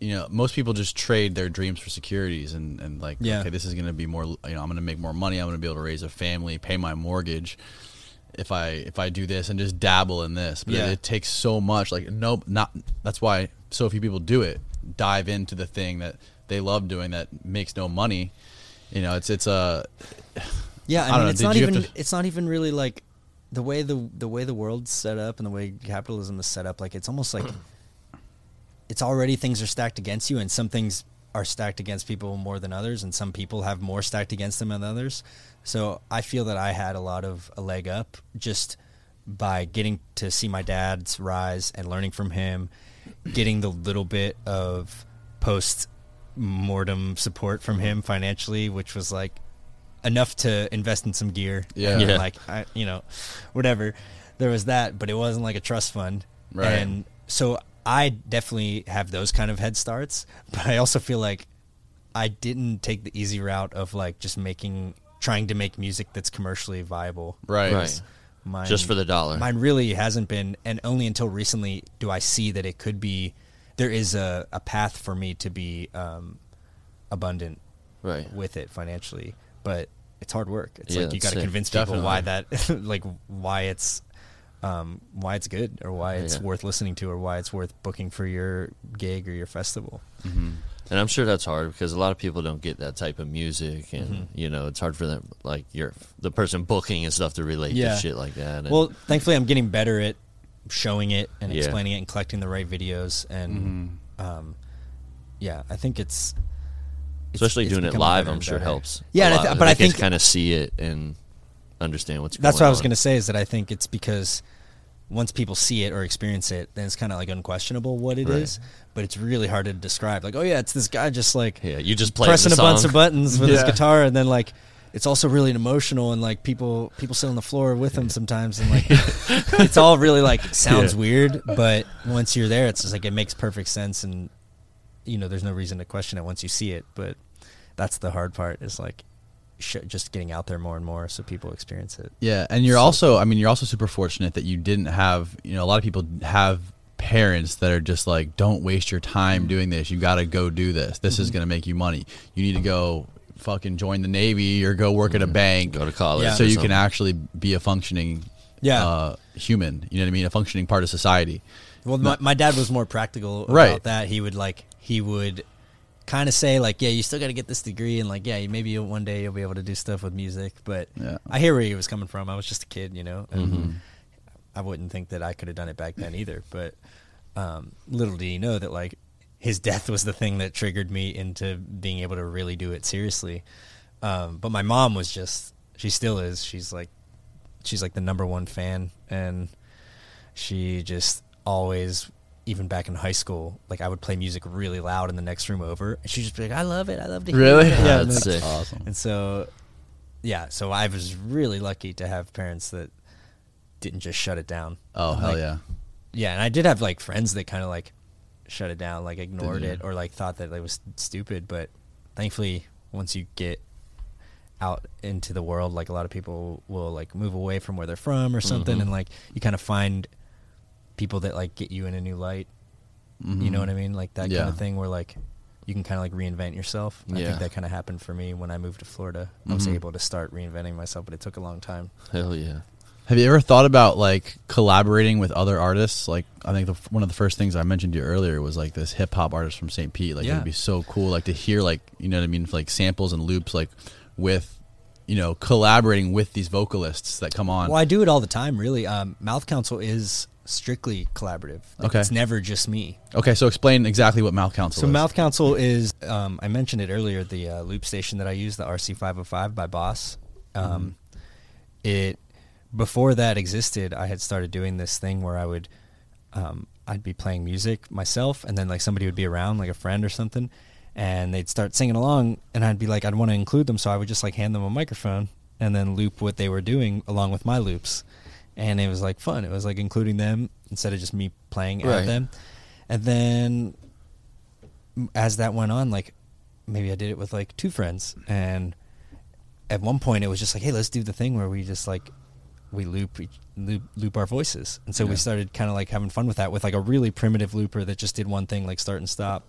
You know, most people just trade their dreams for securities and and like, Yeah. okay, this is going to be more. You know, I'm going to make more money. I'm going to be able to raise a family, pay my mortgage. If I if I do this and just dabble in this, but Yeah. it, it takes so much. Like, nope, not. That's why so few people do it. Dive into the thing that they love doing that makes no money. You know, it's it's a Yeah, I I, don't mean, know, it's not even. to- It's not even really like the way the the way the world's set up and the way capitalism is set up. Like it's almost like it's already things are stacked against you, and some things are stacked against people more than others, and some people have more stacked against them than others. So I feel that I had a lot of a leg up just by getting to see my dad's rise and learning from him, getting the little bit of post mortem support from him financially, which was like enough to invest in some gear. Yeah. Yeah. Like I, you know, whatever. There was that, but it wasn't like a trust fund. Right. And so I definitely have those kind of head starts, but I also feel like I didn't take the easy route of like just making trying to make music that's commercially viable. right. Right. Mine, Just for the dollar. Mine really hasn't been, and only until recently do I see that it could be. There is a, a path for me to be um, abundant Right. with it financially, but it's hard work. It's Yeah, like you that's got to convince people Definitely. why that, like why it's, um, why it's good or why it's Yeah. worth listening to or why it's worth booking for your gig or your festival. And I'm sure that's hard because a lot of people don't get that type of music, and Mm-hmm. you know it's hard for them, like you're the person booking and stuff, to relate Yeah. to shit like that. And Well, thankfully, I'm getting better at showing it and Yeah. explaining it and collecting the right videos. And Mm-hmm. um, yeah, I think it's, it's- especially it's doing it live, I'm sure better. helps. Yeah, th- but I think kind of see it and understand what's going on. that's what I was going to say is that I think it's because once people see it or experience it, then it's kind of like unquestionable what it is. Right. But it's really hard to describe. Like, oh yeah, it's this guy just like Yeah, you just play pressing a bunch of buttons with his guitar, and then like it's also really emotional, and like people people sit on the floor with him sometimes, and like it's all really like sounds Yeah. weird. But once you're there, it's just like it makes perfect sense, and you know there's no reason to question it once you see it. But that's the hard part is like sh- just getting out there more and more so people experience it. Yeah, and you're also I mean you're also super fortunate that you didn't have, you know, a lot of people have parents that are just like don't waste your time doing this. You got to go do this. This Mm-hmm. is going to make you money. You need to go fucking join the navy or go work at a bank Go to college Yeah. so you can actually be a functioning Yeah. uh, human, you know what I mean, a functioning part of society. Well, my, my dad was more practical about Right. that. He would like he would kind of say like, yeah, you still got to get this degree, and like, yeah, maybe one day you'll be able to do stuff with music. But Yeah. I hear where he was coming from. I was just a kid, you know, and Mm-hmm. I wouldn't think that I could have done it back then either. But um, little did he know that like his death was the thing that triggered me into being able to really do it seriously. Um, but my mom was just she still is. She's like she's like the number one fan and she just always even back in high school like i would play music really loud in the next room over and she'd just be like i love it i love to hear Really? it. Yeah, yeah that's and, sick. awesome. and so yeah so i was really lucky to have parents that didn't just shut it down Oh, I'm hell like- yeah. yeah and i did have like friends that kind of like shut it down like ignored it or like thought that it was stupid but thankfully once you get out into the world like a lot of people will like move away from where they're from or something Mhm. and like you kind of find people that like get you in a new light you know what i mean like that kind Mm-hmm. Of thing where like you can kind of like reinvent yourself i Yeah. think that kind of happened for me when i moved to florida i was Mhm. able to start reinventing myself but it took a long time Hell yeah. Have you ever thought about like collaborating with other artists? Like I think the, one of the first things I mentioned to you earlier was like this hip hop artist from St. Pete. Like Yeah. it'd be so cool, like to hear like you know what I mean, like samples and loops, like with you know collaborating with these vocalists that come on. Well, I do it all the time, really. Um, Mouth Council is strictly collaborative. Like, Okay. It's never just me. Okay, so explain exactly what Mouth Council So is. Mouth Council is, um, I mentioned it earlier, the uh, loop station that I use, the RC505 by Boss. Um, It before that existed, I had started doing this thing where I would, um, I'd be playing music myself, and then like somebody would be around, like a friend or something, and they'd start singing along, and I'd be like, I'd want to include them, so I would just like hand them a microphone and then loop what they were doing along with my loops. And it was like fun. It was like including them instead of just me playing Right. at them. And then as that went on, like maybe I did it with like two friends and at one point it was just like, hey, let's do the thing where we just like we loop loop, loop our voices, and so we started kind of like having fun with that with like a really primitive looper that just did one thing, like start and stop.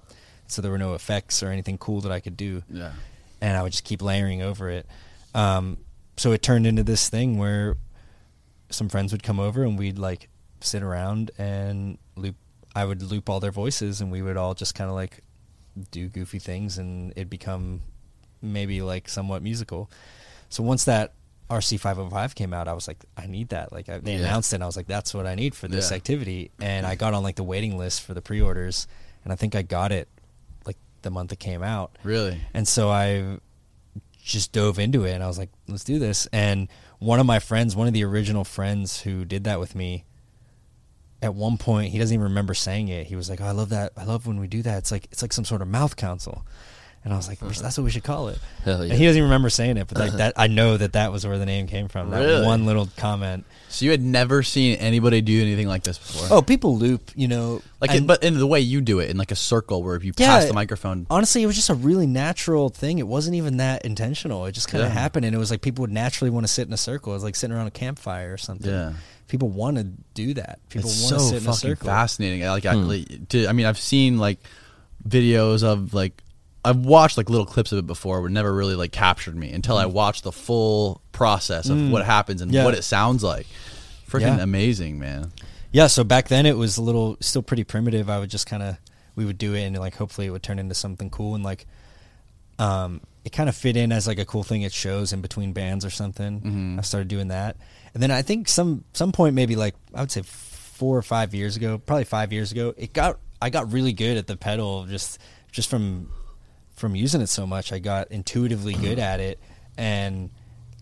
So there were no effects or anything cool that I could do, Yeah. and I would just keep layering over it. Um, so it turned into this thing where some friends would come over and we'd like sit around and loop. I would loop all their voices, and we would all just kind of like do goofy things, and it'd become maybe like somewhat musical. So once that RC 505 came out, I was like, I need that. Like I, they Yeah. announced it, and I was like, that's what I need for this Yeah. activity. And I mm-hmm. got on like the waiting list for the pre-orders, and I think I got it like the month it came out. Really? And so I just dove into it and I was like, let's do this. And one of my friends, one of the original friends who did that with me, at one point he doesn't even remember saying it. He was like, oh, I love that. I love when we do that. It's like it's like some sort of mouth council. And I was like, "We should- uh-huh. that's what we should call it. Hell And he doesn't even remember saying it, but like that, I know that that was where the name came from. That Really? one little comment. So you had never seen anybody do anything like this before? Oh, people loop, you know, like, and- it, but in the way you do it, in like a circle where if you pass the microphone. Honestly, it was just a really natural thing. It wasn't even that intentional. It just kind of Yeah. happened, and it was like people would naturally want to sit in a circle. It was like sitting around a campfire or something. Yeah. people want to do that. People it's want so to sit in a fucking circle. fascinating. I Like, I, hmm. like, to, I mean, I've seen like videos of like I've watched like little clips of it before, but never really like captured me until I watched the full process of what happens and Mm. Yeah. what it sounds like. Freaking Yeah. amazing, man. Yeah, so back then it was a little still pretty primitive. I would just kind of we would do it and like hopefully it would turn into something cool and like um it kind of fit in as like a cool thing at shows in between bands or something. Mm-hmm. I started doing that. And then I think some some point maybe like I would say 4 or 5 years ago, probably 5 years ago, it got I got really good at the pedal just just from from using it so much. I got intuitively good at it and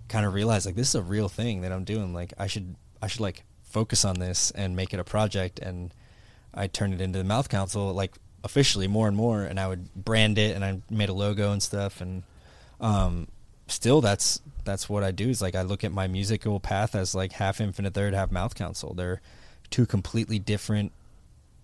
kind of realized like this is a real thing that I'm doing. Like I should I should like focus on this and make it a project. And I turned it into the mouth council like officially more and more. And I would brand it and I made a logo and stuff. And um still that's that's what I do is like I look at my musical path as like half infinite third half mouth council they're two completely different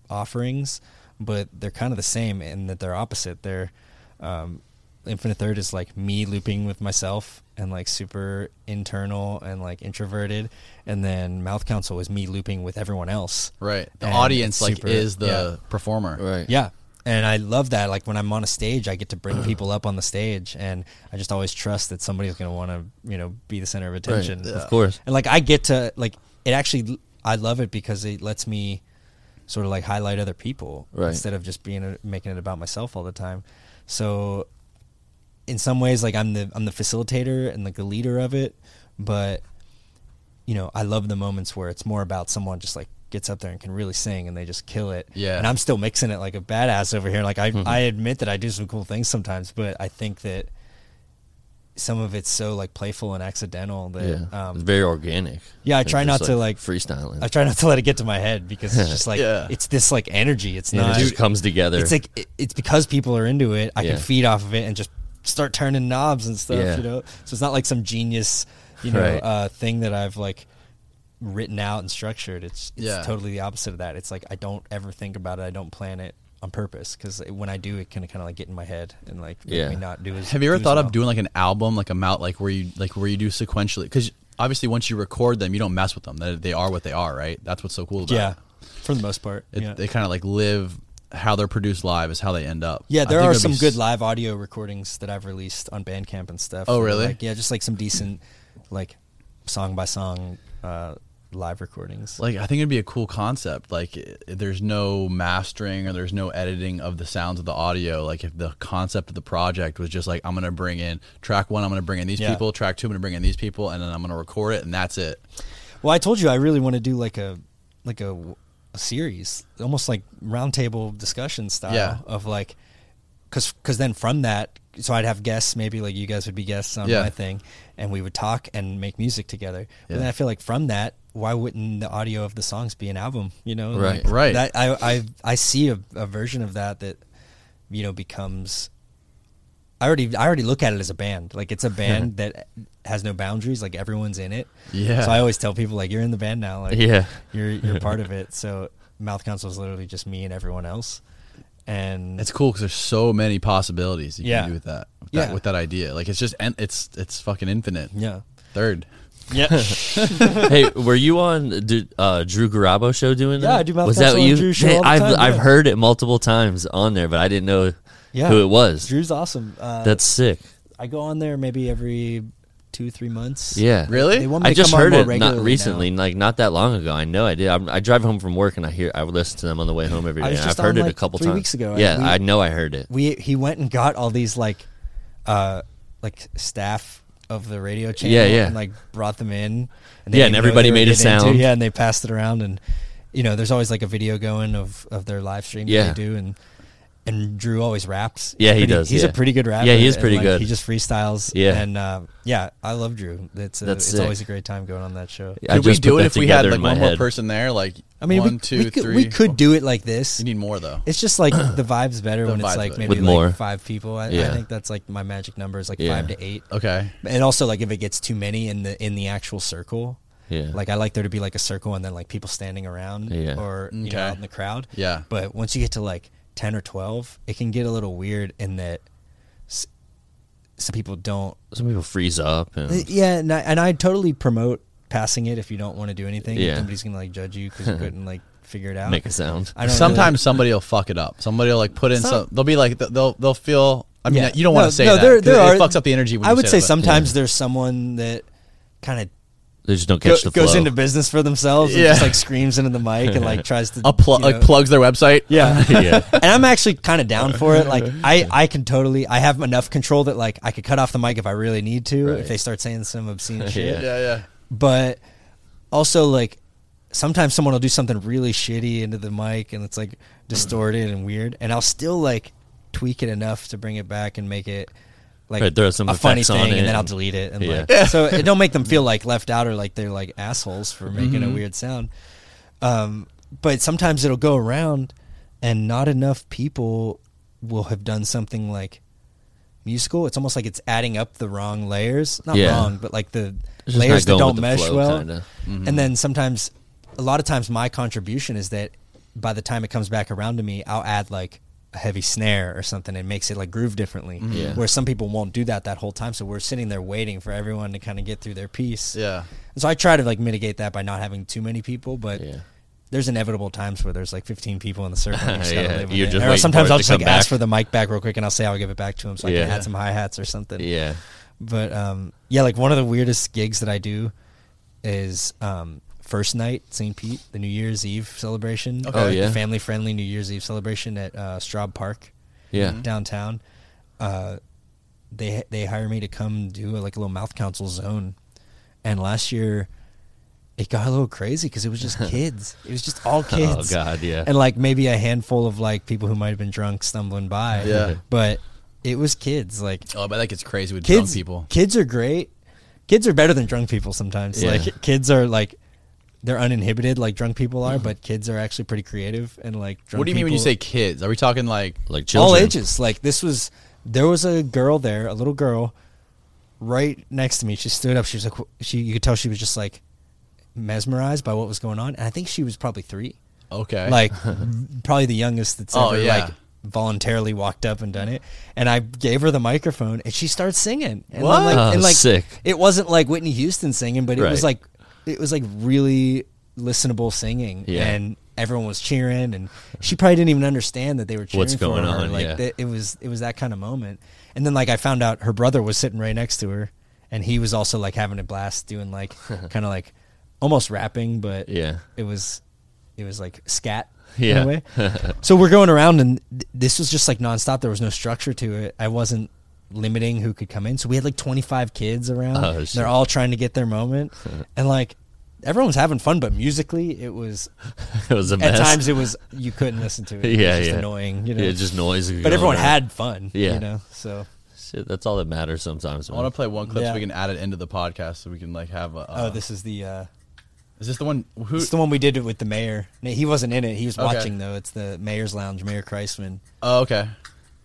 offerings but they're kind of the same in that they're opposite. They're um infinite third is like me looping with myself and like super internal and like introverted and then mouth council is me looping with everyone else Right. The And audience like super- is the yeah. performer. Right. yeah. And I love that. Like when I'm on a stage, I get to bring people up on the stage, and I just always trust that somebody's going to want to, you know, be the center of attention. Of course. And like I get to like it actually, I love it because it lets me sort of like highlight other people Right. instead of just being a, making it about myself all the time. So in some ways, like I'm the I'm the facilitator and like the leader of it, but you know, I love the moments where it's more about someone just like gets up there and can really sing and they just kill it. Yeah. And I'm still mixing it like a badass over here. Like I mm-hmm. I admit that I do some cool things sometimes, but I think that some of it's so like playful and accidental that Yeah. um it's very organic. yeah, I try not to, like- freestyling. I try not to let it get to my head because it's just like Yeah. it's this like energy. It's not it just comes together. it's like it, it's because people are into it. I can feed off of it and just start turning knobs and stuff. You know, so it's not like some genius, you know, Right. uh, thing that I've like written out and structured. It's it's totally the opposite of that. It's like I don't ever think about it. I don't plan it on purpose because when I do, it can kind of like get in my head and like make Yeah. me not do as. Have you ever thought well. of doing like an album, like a mount, like where you like where you do sequentially? Because obviously, once you record them, you don't mess with them. They, they are what they are, right? That's what's so cool about Yeah, it. for the most part. It, yeah. They kind of like live how they're produced live is how they end up. Yeah, there are some be good live audio recordings that I've released on Bandcamp and stuff. Oh, really? Like, yeah, just like some decent, like song by song uh, live recordings. Like I think it'd be a cool concept. Like there's no mastering or there's no editing of the sounds of the audio. Like if the concept of the project was just like I'm gonna bring in track one, I'm gonna bring in these Yeah. people. Track two, I'm gonna bring in these people, and then I'm gonna record it, and that's it. Well, I told you I really want to do like a like a, a series, almost like roundtable discussion style Yeah. of like, because because then from that, so I'd have guests, maybe like you guys would be guests on Yeah. my thing, and we would talk and make music together. But Yeah. then I feel like from that, why wouldn't the audio of the songs be an album? You know, Right. Like, Right. That I I I see a, a version of that that you know becomes I already I already look at it as a band. Like it's a band that has no boundaries. Like everyone's in it. Yeah. So I always tell people like you're in the band now. Like Yeah. you're you're part of it. So Mouth Council is literally just me and everyone else. And It's cool because there's so many possibilities you Yeah. can do with that. With Yeah. that, with that idea. Like it's just it's it's fucking infinite. yeah. Third. Yeah. hey, were you on did, uh, Drew Garabo show doing Yeah, that? I do Mouth Was that Council you? and Drew show Hey, all the I've time, I've yeah. heard it multiple times on there, but I didn't know Yeah. who it was. Drew's awesome. Uh, That's sick. I go on there maybe every two three months. Yeah, Really? They want me I to just come on heard more it not regularly recently, now. like not that long ago. I know I did. I'm, I drive home from work and I hear I would listen to them on the way home every I day. was and I've heard on, it a like, couple three times weeks ago. Yeah, We- I know I heard it. we he went and got all these like uh like staff of the radio channel Yeah, yeah. and like brought them in and Yeah, and everybody made a getting into- sound. yeah and they passed it around and you know there's always like a video going of of their live stream that Yeah. they do and and Drew always raps. Yeah, He's he does, He's yeah. a pretty good rapper. Yeah, he is pretty like, good. He just freestyles. Yeah. and uh, yeah, I love Drew. It's a, That's it's sick. always a great time going on that show. I Could we do it if we had like in my one more person there? Like I mean, one, we, two, we could three, we could four? do it like this. You need more though. It's just like the vibes better The when it's like better. maybe With like more. five people. I, I Yeah. think that's like my magic number is like Yeah. five to eight. Okay. And also like if it gets too many in the in the actual circle, Yeah, like I like there to be like a circle and then like people standing around Yeah. or you Okay. know out in the crowd. Yeah. But once you get to like ten or twelve, it can get a little weird in that s- some people don't. some people freeze up Uh, and Yeah, and I, and I totally promote passing it if you don't want to do anything. Yeah. Somebody's gonna like judge you because you couldn't like figure it out. make a sound. I don't Sometimes somebody will fuck it up. Somebody will like put in Some- some. They'll be like they'll they'll feel. I mean, Yeah. you don't No, want to say no, that. there- 'cause there it, are- fucks up the energy. When I you would say say that, but- sometimes there's someone that kind of They just don't go, catch the goes into business for themselves and Yeah. just like screams into the mic and like tries to a plug you know- like plugs their website. Yeah. yeah, and I'm actually kind of down for it. Like I, I can totally, I have enough control that like I could cut off the mic if I really need to Right. if they start saying some obscene shit. yeah, yeah. But also like sometimes someone will do something really shitty into the mic and it's like distorted and weird, and I'll still like tweak it enough to bring it back and make it like Right, throw some a funny effects on thing, it and then I'll delete it. And Yeah. like, so it don't make them feel like left out or like they're like assholes for making Mm-hmm. a weird sound. Um, but sometimes it'll go around, and not enough people will have done something like musical. It's almost like it's adding up the wrong layers. Not Yeah. wrong, but like the It's just layers that don't mesh flow, well. kinda. Mm-hmm. And then sometimes, a lot of times, my contribution is that by the time it comes back around to me, I'll add like a heavy snare or something and makes it like groove differently. Mm-hmm. Yeah. Where some people won't do that that whole time, so we're sitting there waiting for everyone to kind of get through their piece. Yeah. And so I try to like mitigate that by not having too many people, but Yeah. there's inevitable times where there's like 15 people in the circle. And you Yeah, live you're just or sometimes I'll just like come ask for the mic back real quick, and I'll say I'll give it back to him so I Yeah. can add some hi hats or something. yeah. But um, yeah, like one of the weirdest gigs that I do is um, first night St. Pete, the New Year's Eve celebration. Okay. Oh, yeah? family friendly New Year's Eve celebration at uh, Straub Park Yeah. downtown. Uh, they they hire me to come do a, like a little mouth council zone, and last year it got a little crazy because it was just kids. It was just all kids. Oh. God, yeah. And like maybe a handful of like people who might have been drunk stumbling by. Yeah. But it was kids. Like Oh, but that gets crazy with drunk kids people. kids are great kids are better than drunk people sometimes Yeah. like kids are like they're uninhibited like drunk people Mm-hmm. are but kids are actually pretty creative and like drunk What do you mean when you say kids? Are we talking like like children. all ages like this was there was a girl there a little girl right next to me she stood up she was like she you could tell she was just like mesmerized by what was going on and i think she was probably three okay, like probably the youngest that's Oh, ever yeah. like voluntarily walked up and done it. And I gave her the microphone and she started singing. And What? Like, Oh, and like sick. it wasn't like Whitney Houston singing, but it was like it was like really listenable singing. Yeah. And everyone was cheering and she probably didn't even understand that they were cheering What's going her. on, Like yeah. that- it was it was that kind of moment. And then like I found out her brother was sitting right next to her and he was also like having a blast doing like kind of like almost rapping, but Yeah. it was it was like scat Yeah. in a way. so we're going around and th- this was just like nonstop. There was no structure to it. I wasn't limiting who could come in. So we had like 25 kids around. Oh. They're all trying to get their moment. and like everyone was having fun, but musically it was it was a at times it was you couldn't listen to it. It was yeah, just yeah. annoying, you know. Yeah, just noise. but everyone on. had fun, Yeah. you know. So Shit, that's all that matters sometimes. I Man. want to play one clip Yeah. so we can add it into the podcast so we can like have a. Uh, oh, this is the uh is this the one? Who? it's the one we did it with the mayor. No, He wasn't in it. He was Okay. watching though. It's the mayor's lounge, Mayor Kriseman. Oh, okay.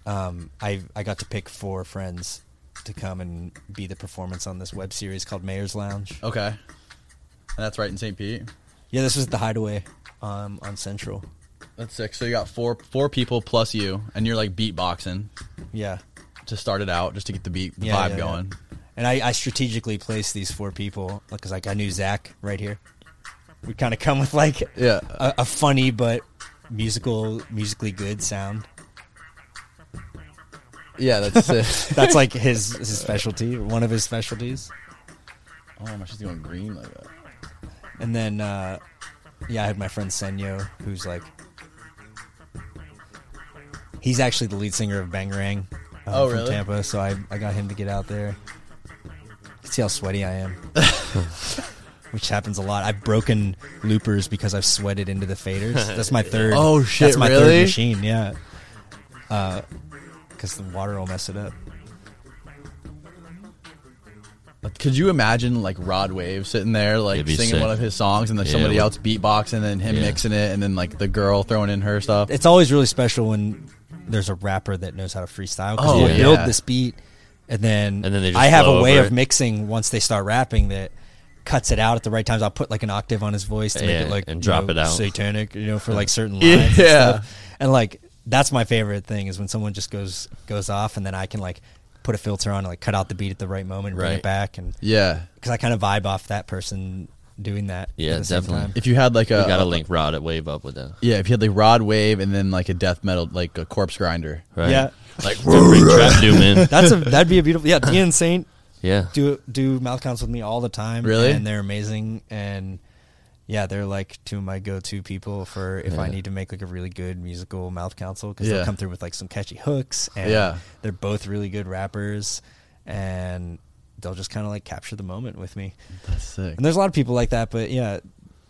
um, I I got to pick four friends to come and be the performance on this web series called Mayor's Lounge. Okay. And that's right in St. Pete. Yeah, this was the Hideaway um, on Central. That's sick. So you got four four people plus you, and you're like beatboxing Yeah, to start it out, just to get the beat the Yeah, vibe yeah, going. yeah. and I, I strategically placed these four people because like I knew Zach right here. We kind of come with like Yeah. a, a funny but musical musically good sound. Yeah, that's it. That's like his his specialty, one of his specialties. oh my, she's going green like that. And then, uh, yeah, I had my friend Senyo, who's like, he's actually the lead singer of Bangarang uh, Oh, from really? Tampa. So I, I got him to get out there. See how sweaty I am, which happens a lot. I've broken loopers because I've sweated into the faders. That's my third. Oh, shit, That's my really? third machine. Yeah, uh, because the water will mess it up. Could you imagine like Rod Wave sitting there like It'd be singing sick. one of his songs and then Yeah, somebody it else beatboxing and then him Yeah. mixing it and then like the girl throwing in her stuff? it's always really special when there's a rapper that knows how to freestyle because Oh, we'll yeah. build this beat and then, And then they just I have flow a way over of it. mixing once they start rapping that cuts it out at the right times. I'll put like an octave on his voice to make it like and you drop know, it out. satanic, you know, for like certain Yeah. lines. And, stuff. and like that's my favorite thing is when someone just goes goes off and then I can like put a filter on and like cut out the beat at the right moment and bring it back and yeah. because I kind of vibe off that person doing that. Yeah, at the same definitely. time. If you had like a We got to link Rod at Wave up with that. Yeah, if you had like Rod Wave and then like a death metal like a Corpsegrinder. Right? Yeah. Like to bring trap doom in. That's a that'd be a beautiful yeah. Tia and Saint Yeah. do do mouth counts with me all the time. Really? and they're amazing. And yeah, they're like two of my go-to people for if I need to make like a really good musical mouth council because Yeah. they'll come through with like some catchy hooks. And Yeah. they're both really good rappers, and they'll just kind of like capture the moment with me. That's sick. And there's a lot of people like that, but yeah.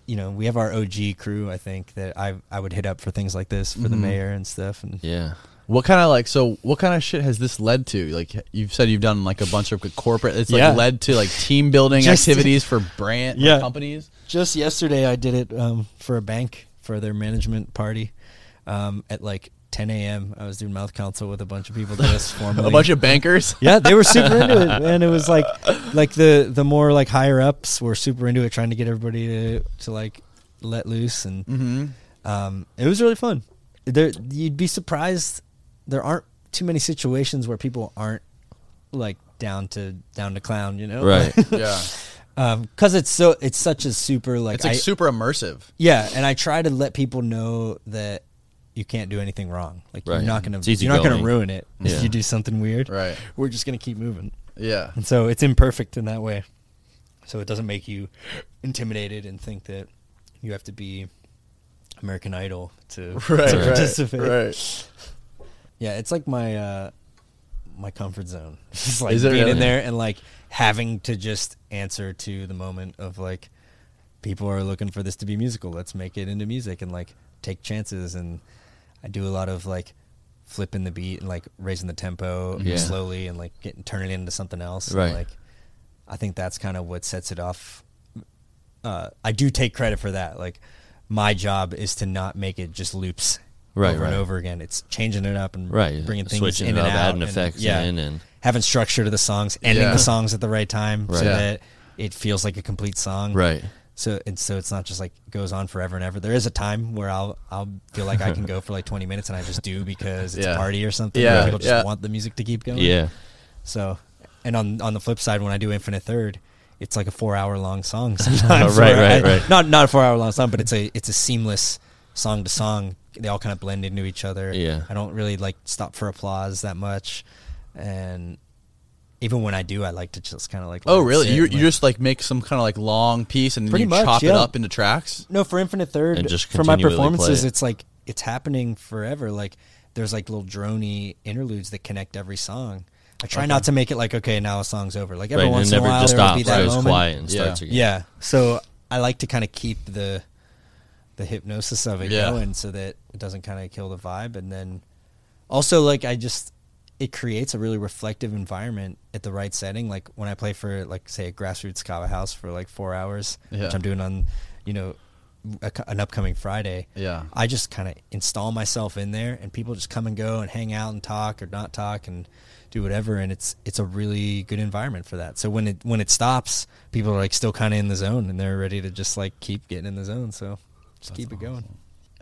You know, we have our OG crew. I think that I I would hit up for things like this for the Mhm. mayor and stuff. And Yeah. What kind of like so? What kind of shit has this led to? Like you've said, you've done like a bunch of corporate. It's like Yeah. led to like team building Just- activities for brand Yeah. companies. Just yesterday, I did it um, for a bank for their management party um, at like 10 a.m. I was doing mouth council with a bunch of people just formally. A bunch of bankers. yeah, they were super into it, and it was like like the the more like higher ups were super into it, trying to get everybody to to like let loose, and Mm-hmm. um, it was really fun. There, you'd be surprised. There aren't too many situations where people aren't like down to down to clown, you know? Right. Yeah, um, because it's so it's such a super like it's like I- super immersive. Yeah, and I try to let people know that you can't do anything wrong. Like Right. you're not gonna you're not gonna ruin it Yeah. if you do something weird. Right. We're just gonna keep moving. Yeah. And so it's imperfect in that way. So it doesn't make you intimidated and think that you have to be American Idol to, Right. to Right. participate. Right. Yeah, it's like my uh my comfort zone. It's like Is it being in there and like having to just answer to the moment of like people are looking for this to be musical. Let's make it into music and like take chances and I do a lot of like flipping the beat and like raising the tempo Yeah. slowly and like getting turning it into something else. And, Right. like I think that's kind of what sets it off. Uh, I do take credit for that. Like my job is to not make it just loops Right, over and right. over again. It's changing it up and Right. bringing things Switching in it and up, out, adding and, effects yeah, in and- having structure to the songs, ending Yeah. the songs at the right time so Yeah. that it feels like a complete song. Right. So and so it's not just like goes on forever and ever. There is a time where I'll I'll feel like I can go for like 20 minutes and I just do because it's Yeah. a party or something. Yeah, people just yeah. want the music to keep going. Yeah. So, and on on the flip side, when I do Infinite Third, it's like a four hour long song sometimes. Right, right, I- right. Not not a four hour long song, but it's a it's a seamless song to song. They all kind of blend into each other. Yeah. I don't really like stop for applause that much, and even when I do, I like to just kind of like. Oh, really? You and, you just like make some kind of like long piece and then you much, chop it up into tracks. No, for Infinite Third, And just for my performances, it. it's like it's happening forever. Like there's like little drony interludes that connect every song. I try Okay. not to make it like okay, now a song's over. Like every Right. Once in a while, just there will be that goes moment. quiet and starts again. Yeah. So I like to kind of keep the the hypnosis of it Yeah. going so that it doesn't kind of kill the vibe and then also like I just it creates a really reflective environment at the right setting like when I play for like say a grassroots kava house for like 4 hours Yeah. which I'm doing on you know a, an upcoming Friday, Yeah. I just kind of install myself in there, and people just come and go and hang out and talk or not talk and do whatever, and it's it's a really good environment for that. So when it when it stops, people are like still kind of in the zone, and they're ready to just like keep getting in the zone. So just keep it going.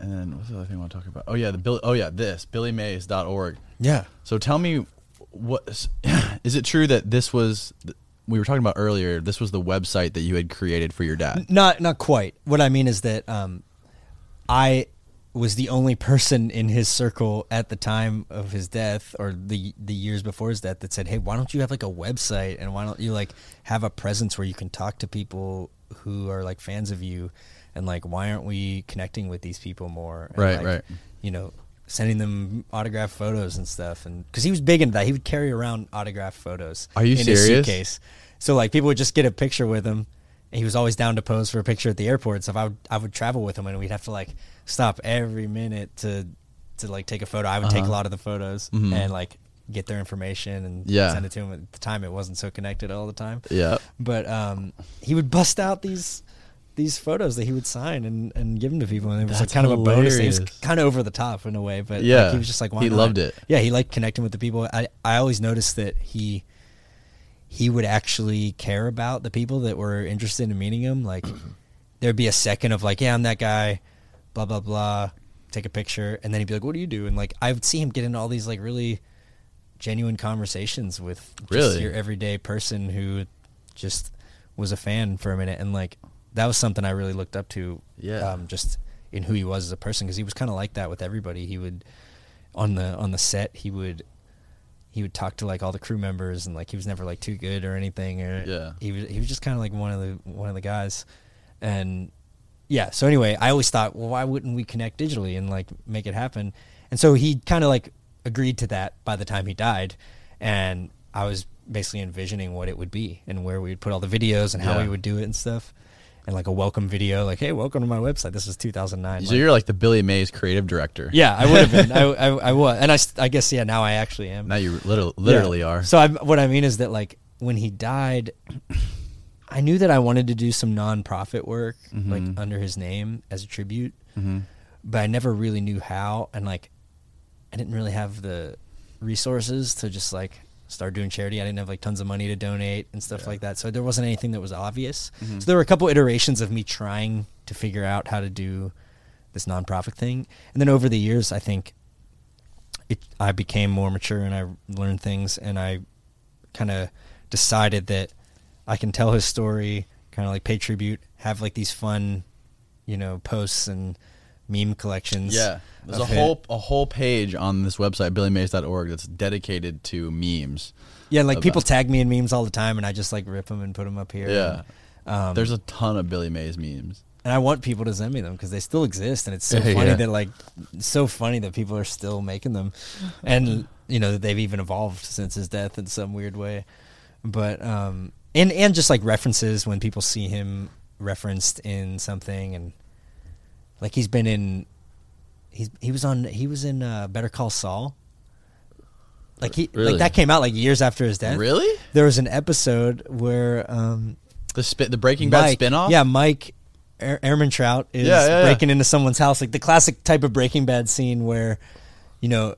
And then what's the other thing I want to talk about? Oh yeah, the Bill. Oh yeah, this BillyMays.org. Yeah. So tell me, what is it true that this was? We were talking about earlier. This was the website that you had created for your dad. Not not quite. What I mean is that um, I was the only person in his circle at the time of his death or the the years before his death that said, "Hey, why don't you have like a website and why don't you like have a presence where you can talk to people who are like fans of you and like why aren't we connecting with these people more?" And, Right, like, right. You know, sending them autographed photos and stuff and cuz he was big into that. He would carry around autographed photos Are you in his suitcase. So like people would just get a picture with him and he was always down to pose for a picture at the airport. So if I would I would travel with him and we'd have to like stop every minute to to like take a photo. I would take a Uh-huh. lot of the photos Mhm. and like get their information and Yeah. send it to him. At the time, it wasn't so connected all the time. Yeah. But um, he would bust out these these photos that he would sign and, and give them to people, and it was like kind of a bonus. It was kind of over the top in a way, but like, Yeah. he was just like, why He not? loved it. Yeah, he liked connecting with the people. I I always noticed that he he would actually care about the people that were interested in meeting him. Like there'd be a second of like, yeah, I'm that guy, blah blah blah. Take a picture, and then he'd be like, "What do you do?" And like I would see him get into all these like really genuine conversations with just Really? your everyday person who just was a fan for a minute, and like that was something I really looked up to. Yeah. um, just in who he was as a person, because he was kind of like that with everybody. He would on the on the set, he would he would talk to like all the crew members, and like he was never like too good or anything. Or Yeah. he was he was just kind of like one of the one of the guys, and yeah. So anyway, I always thought, well, why wouldn't we connect digitally and like make it happen? And so he kind of like agreed to that by the time he died, and I was basically envisioning what it would be and where we would put all the videos and how Yeah. we would do it and stuff. And like a welcome video, like, "Hey, welcome to my website." This is 2009. So like- you're like the Billy Mays creative director. yeah, I would have been. I, I, I was, and I, I guess yeah. Now I actually am. Now you literally, literally Yeah. are. So I, what I mean is that like when he died, I knew that I wanted to do some nonprofit work like Mhm. under his name as a tribute, hmm but I never really knew how, and like I didn't really have the resources to just like start doing charity. I didn't have like tons of money to donate and stuff Yeah. like that. So there wasn't anything that was obvious. Mhm. So there were a couple iterations of me trying to figure out how to do this nonprofit thing, and then over the years, I think it I became more mature and I learned things, and I kind of decided that I can tell his story, kind of like pay tribute, have like these fun, you know, posts and meme collections. Yeah. There's a of it. whole a whole page on this website, billymays.org, that's dedicated to memes. Yeah, like people tag me in memes all the time, and I just like rip them and put them up here. Yeah. And, um, There's a ton of Billy Mays memes. and I want people to send me them because they still exist, and it's so funny yeah. that like so funny that people are still making them, and you know that they've even evolved since his death in some weird way. But um, and and just like references when people see him referenced in something, and like he's been in, he's he was on he was in uh, Better Call Saul. Like he Really? like that came out like years after his death. Really? There was an episode where um, The spit the Breaking Bad Mike, spinoff? Yeah, Mike Air- Ehrmantraut is Yeah, yeah, yeah. breaking into someone's house, like the classic type of Breaking Bad scene where, you know,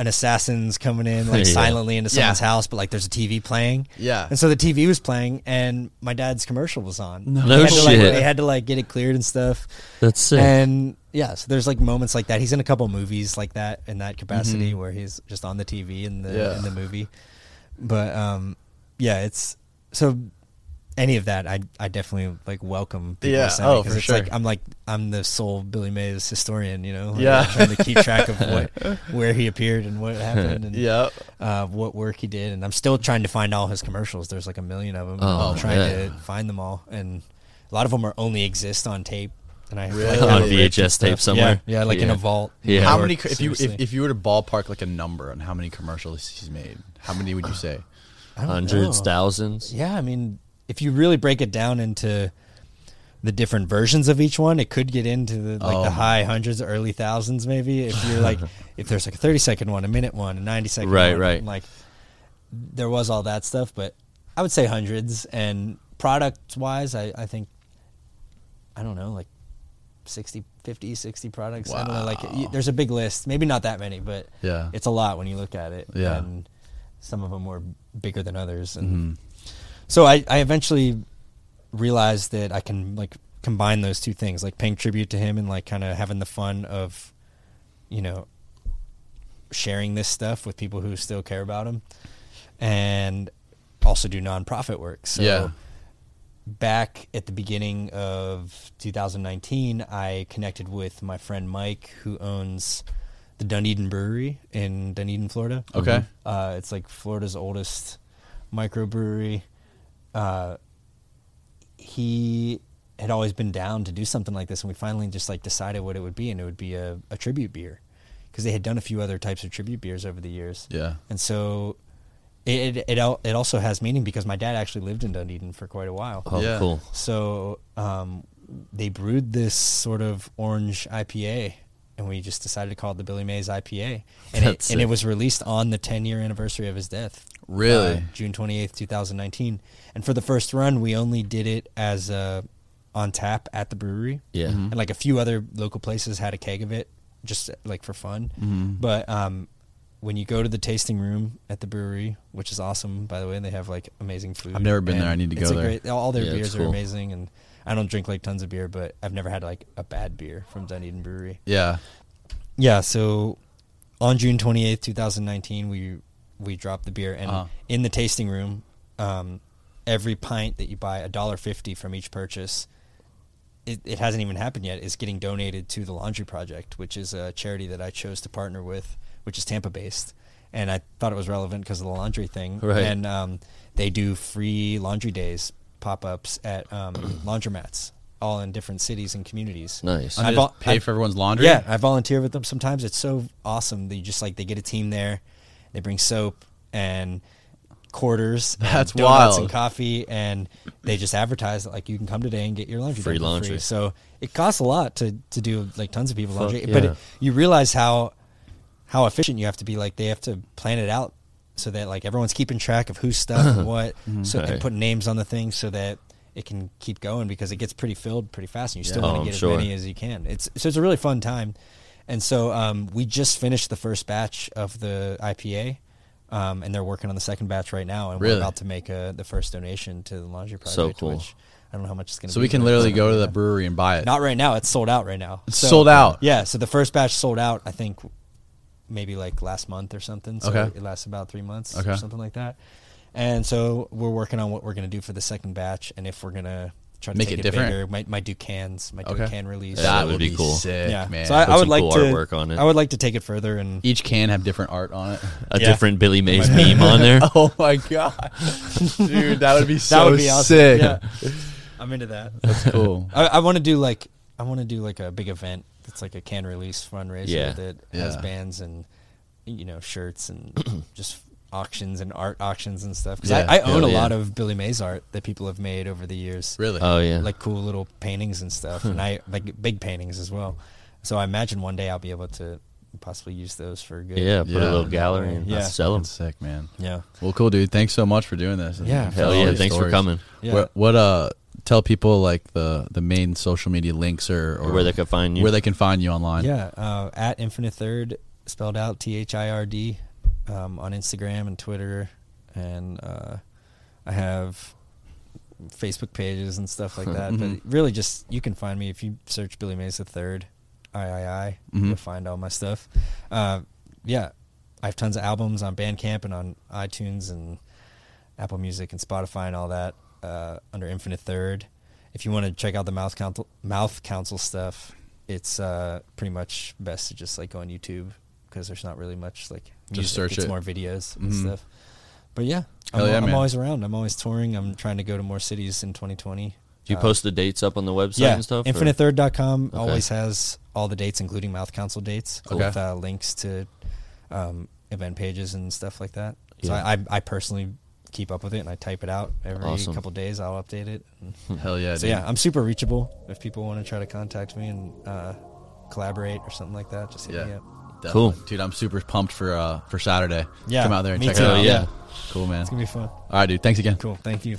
an assassin's coming in like Yeah. silently into Yeah. someone's house, but like there's a TV playing. Yeah. and so the TV was playing, and my dad's commercial was on. No They had to, like, shit. they had to like get it cleared and stuff. That's sick. And yeah, so there's like moments like that. He's in a couple movies like that in that capacity Mhm. where he's just on the TV in the Yeah. in the movie. But um, yeah, it's so any of that I I definitely like welcome. people Yeah, to send me, oh, 'cause for it's sure. like I'm like I'm the sole Billy Mays historian, you know. Like, Yeah. I'm trying to keep track of what where he appeared and what happened and Yeah. uh, what work he did, and I'm still trying to find all his commercials. There's like a million of them. Oh, I'm trying yeah. to find them all, and a lot of them are only exist on tape. And I Really? like, On kinda VHS tape stuff. somewhere? Yeah, yeah like in a vault. Yeah. How many? If you if, if you were to ballpark like a number on how many commercials he's made, how many would you say? Hundreds, know. thousands. Yeah, I mean, if you really break it down into the different versions of each one, it could get into the like Oh the high hundreds, early thousands, maybe. If you're like, if there's like a 30 second one, a minute one, a 90 second Right, one, right. Like, there was all that stuff, but I would say hundreds. And product wise, I, I think, I don't know, like 60, 50, 60 products. I don't know. Like, Wow. there's a big list. Maybe not that many, but Yeah. it's a lot when you look at it. Yeah. And some of them were bigger than others. And Mhm. So I, I eventually realized that I can like combine those two things, like paying tribute to him and like kind of having the fun of, you know, sharing this stuff with people who still care about him, and also do nonprofit work. So Yeah. back at the beginning of 2019, I connected with my friend Mike, who owns the Dunedin Brewery in Dunedin, Florida. Okay. Uh, it's like Florida's oldest microbrewery. Uh, he had always been down to do something like this, and we finally just like decided what it would be, and it would be a, a tribute beer because they had done a few other types of tribute beers over the years. Yeah. And so it it it, al- it also has meaning because my dad actually lived in Dunedin for quite a while. Oh, Yeah. cool. So um, they brewed this sort of orange IPA, and we just decided to call it the Billy Mays IPA. And, it, and it was released on the 10 year anniversary of his death. Really? uh, June 28th, 2019. And for the first run, we only did it as uh, on tap at the brewery. Yeah. Mm-hmm. And like a few other local places had a keg of it just like for fun. Mhm. But um, when you go to the tasting room at the brewery, which is awesome, by the way, they have like amazing food. I've never been there. I need to it's go a there. Great, all their Yeah, it's beers are amazing, and I don't drink like tons of beer, but I've never had like a bad beer from Dunedin Brewery. Yeah. Yeah, so on June twenty eighth, two thousand nineteen, we we dropped the beer, and Uh-huh. in the tasting room, um, every pint that you buy, a dollar fifty from each purchase. It, it hasn't even happened yet. Is getting donated to the Laundry Project, which is a charity that I chose to partner with, which is Tampa based, and I thought it was relevant because of the laundry thing. Right. And um, they do free laundry days pop ups at um, laundromats, all in different cities and communities. Nice. And I vol- pay I- for everyone's laundry. Yeah, I volunteer with them sometimes. It's so awesome. They just like they get a team there. They bring soap and quarters, and That's donuts wild. and coffee, and they just advertise that like you can come today and get your laundry Free done for laundry. So it costs a lot to to do like tons of people's Fuck laundry, but it, you realize how how efficient you have to be. Like they have to plan it out so that like everyone's keeping track of who's stuff and what, mm-hmm. so and Right. put names on the things so that it can keep going because it gets pretty filled pretty fast, and you still Yeah. want Oh, to I'm get sure. as many as you can. It's so it's a really fun time, and so um, we just finished the first batch of the IPA. Um, and they're working on the second batch right now, and Really? we're about to make a, the first donation to the laundry project. So cool. Which I don't know how much it's going to. So we can literally go to the brewery and buy it. Not right now. It's sold out right now. It's sold out? Yeah. So the first batch sold out. I think maybe like last month or something. So Okay. it lasts about three months Okay. or something like that. And so we're working on what we're going to do for the second batch, and if we're going to try to Make take it it, different? bigger, might might do cans, might do Okay. a can release. Yeah, that that would would be be cool. sick, Yeah. man. So I, I would like cool to. artwork on it. I would like to take it further and Each can have different art on it. A Yeah. different Billy Mays meme on there. oh my god, dude, that would be so that would be awesome. sick. Yeah. I'm into that. That's cool. I, I want to do like I want to do like a big event that's like a can release fundraiser Yeah. that has bands and you know shirts and just auctions and art auctions and stuff. Because Yeah. I, I own Hell a yeah. lot of Billy Mays art that people have made over the years. Really? Oh yeah. Like cool little paintings and stuff, and I like big paintings as well. So I imagine one day I'll be able to possibly use those for good. yeah. Put Yeah. a little gallery and Yeah. sell them. That's sick, man. yeah, Well, cool, dude. Thanks so much for doing this. Yeah. Hell telling yeah. these Thanks for coming. yeah. What, what uh tell people like the the main social media links or, or Where they can find you. where they can find you online. Yeah, uh, at Infinite Third, spelled out T H I R D, um, on Instagram and Twitter, and uh, I have Facebook pages and stuff like that. Mhm. But really, just you can find me if you search Billy Mays the Third, I I I, Mhm. you'll find all my stuff. Uh, yeah, I have tons of albums on Bandcamp and on iTunes and Apple Music and Spotify and all that uh, under Infinite Third. If you want to check out the Mouth Council, Mouth Council stuff, it's uh, pretty much best to just like go on YouTube because there's not really much like music. search it's it. more videos and Mhm. stuff. But yeah, I'm, yeah, I'm always around. I'm always touring. I'm trying to go to more cities in 2020. Do you Uh, post the dates up on the website yeah, and stuff? InfiniteThird.com Okay. always has all the dates, including Mouth Council dates, Okay. with uh, links to um, event pages and stuff like that. So I, I, I personally keep up with it and I type it out every Awesome. couple days. I'll update it. Hell yeah, so dude. yeah, I'm super reachable. If people want to try to contact me and uh, collaborate or something like that, just hit me up. Definitely. Cool. dude. I'm super pumped for uh for Saturday. Yeah, come out there and me check too. it out. Yeah. cool, man. It's gonna be fun. All right, dude. Thanks again. Cool. Thank you.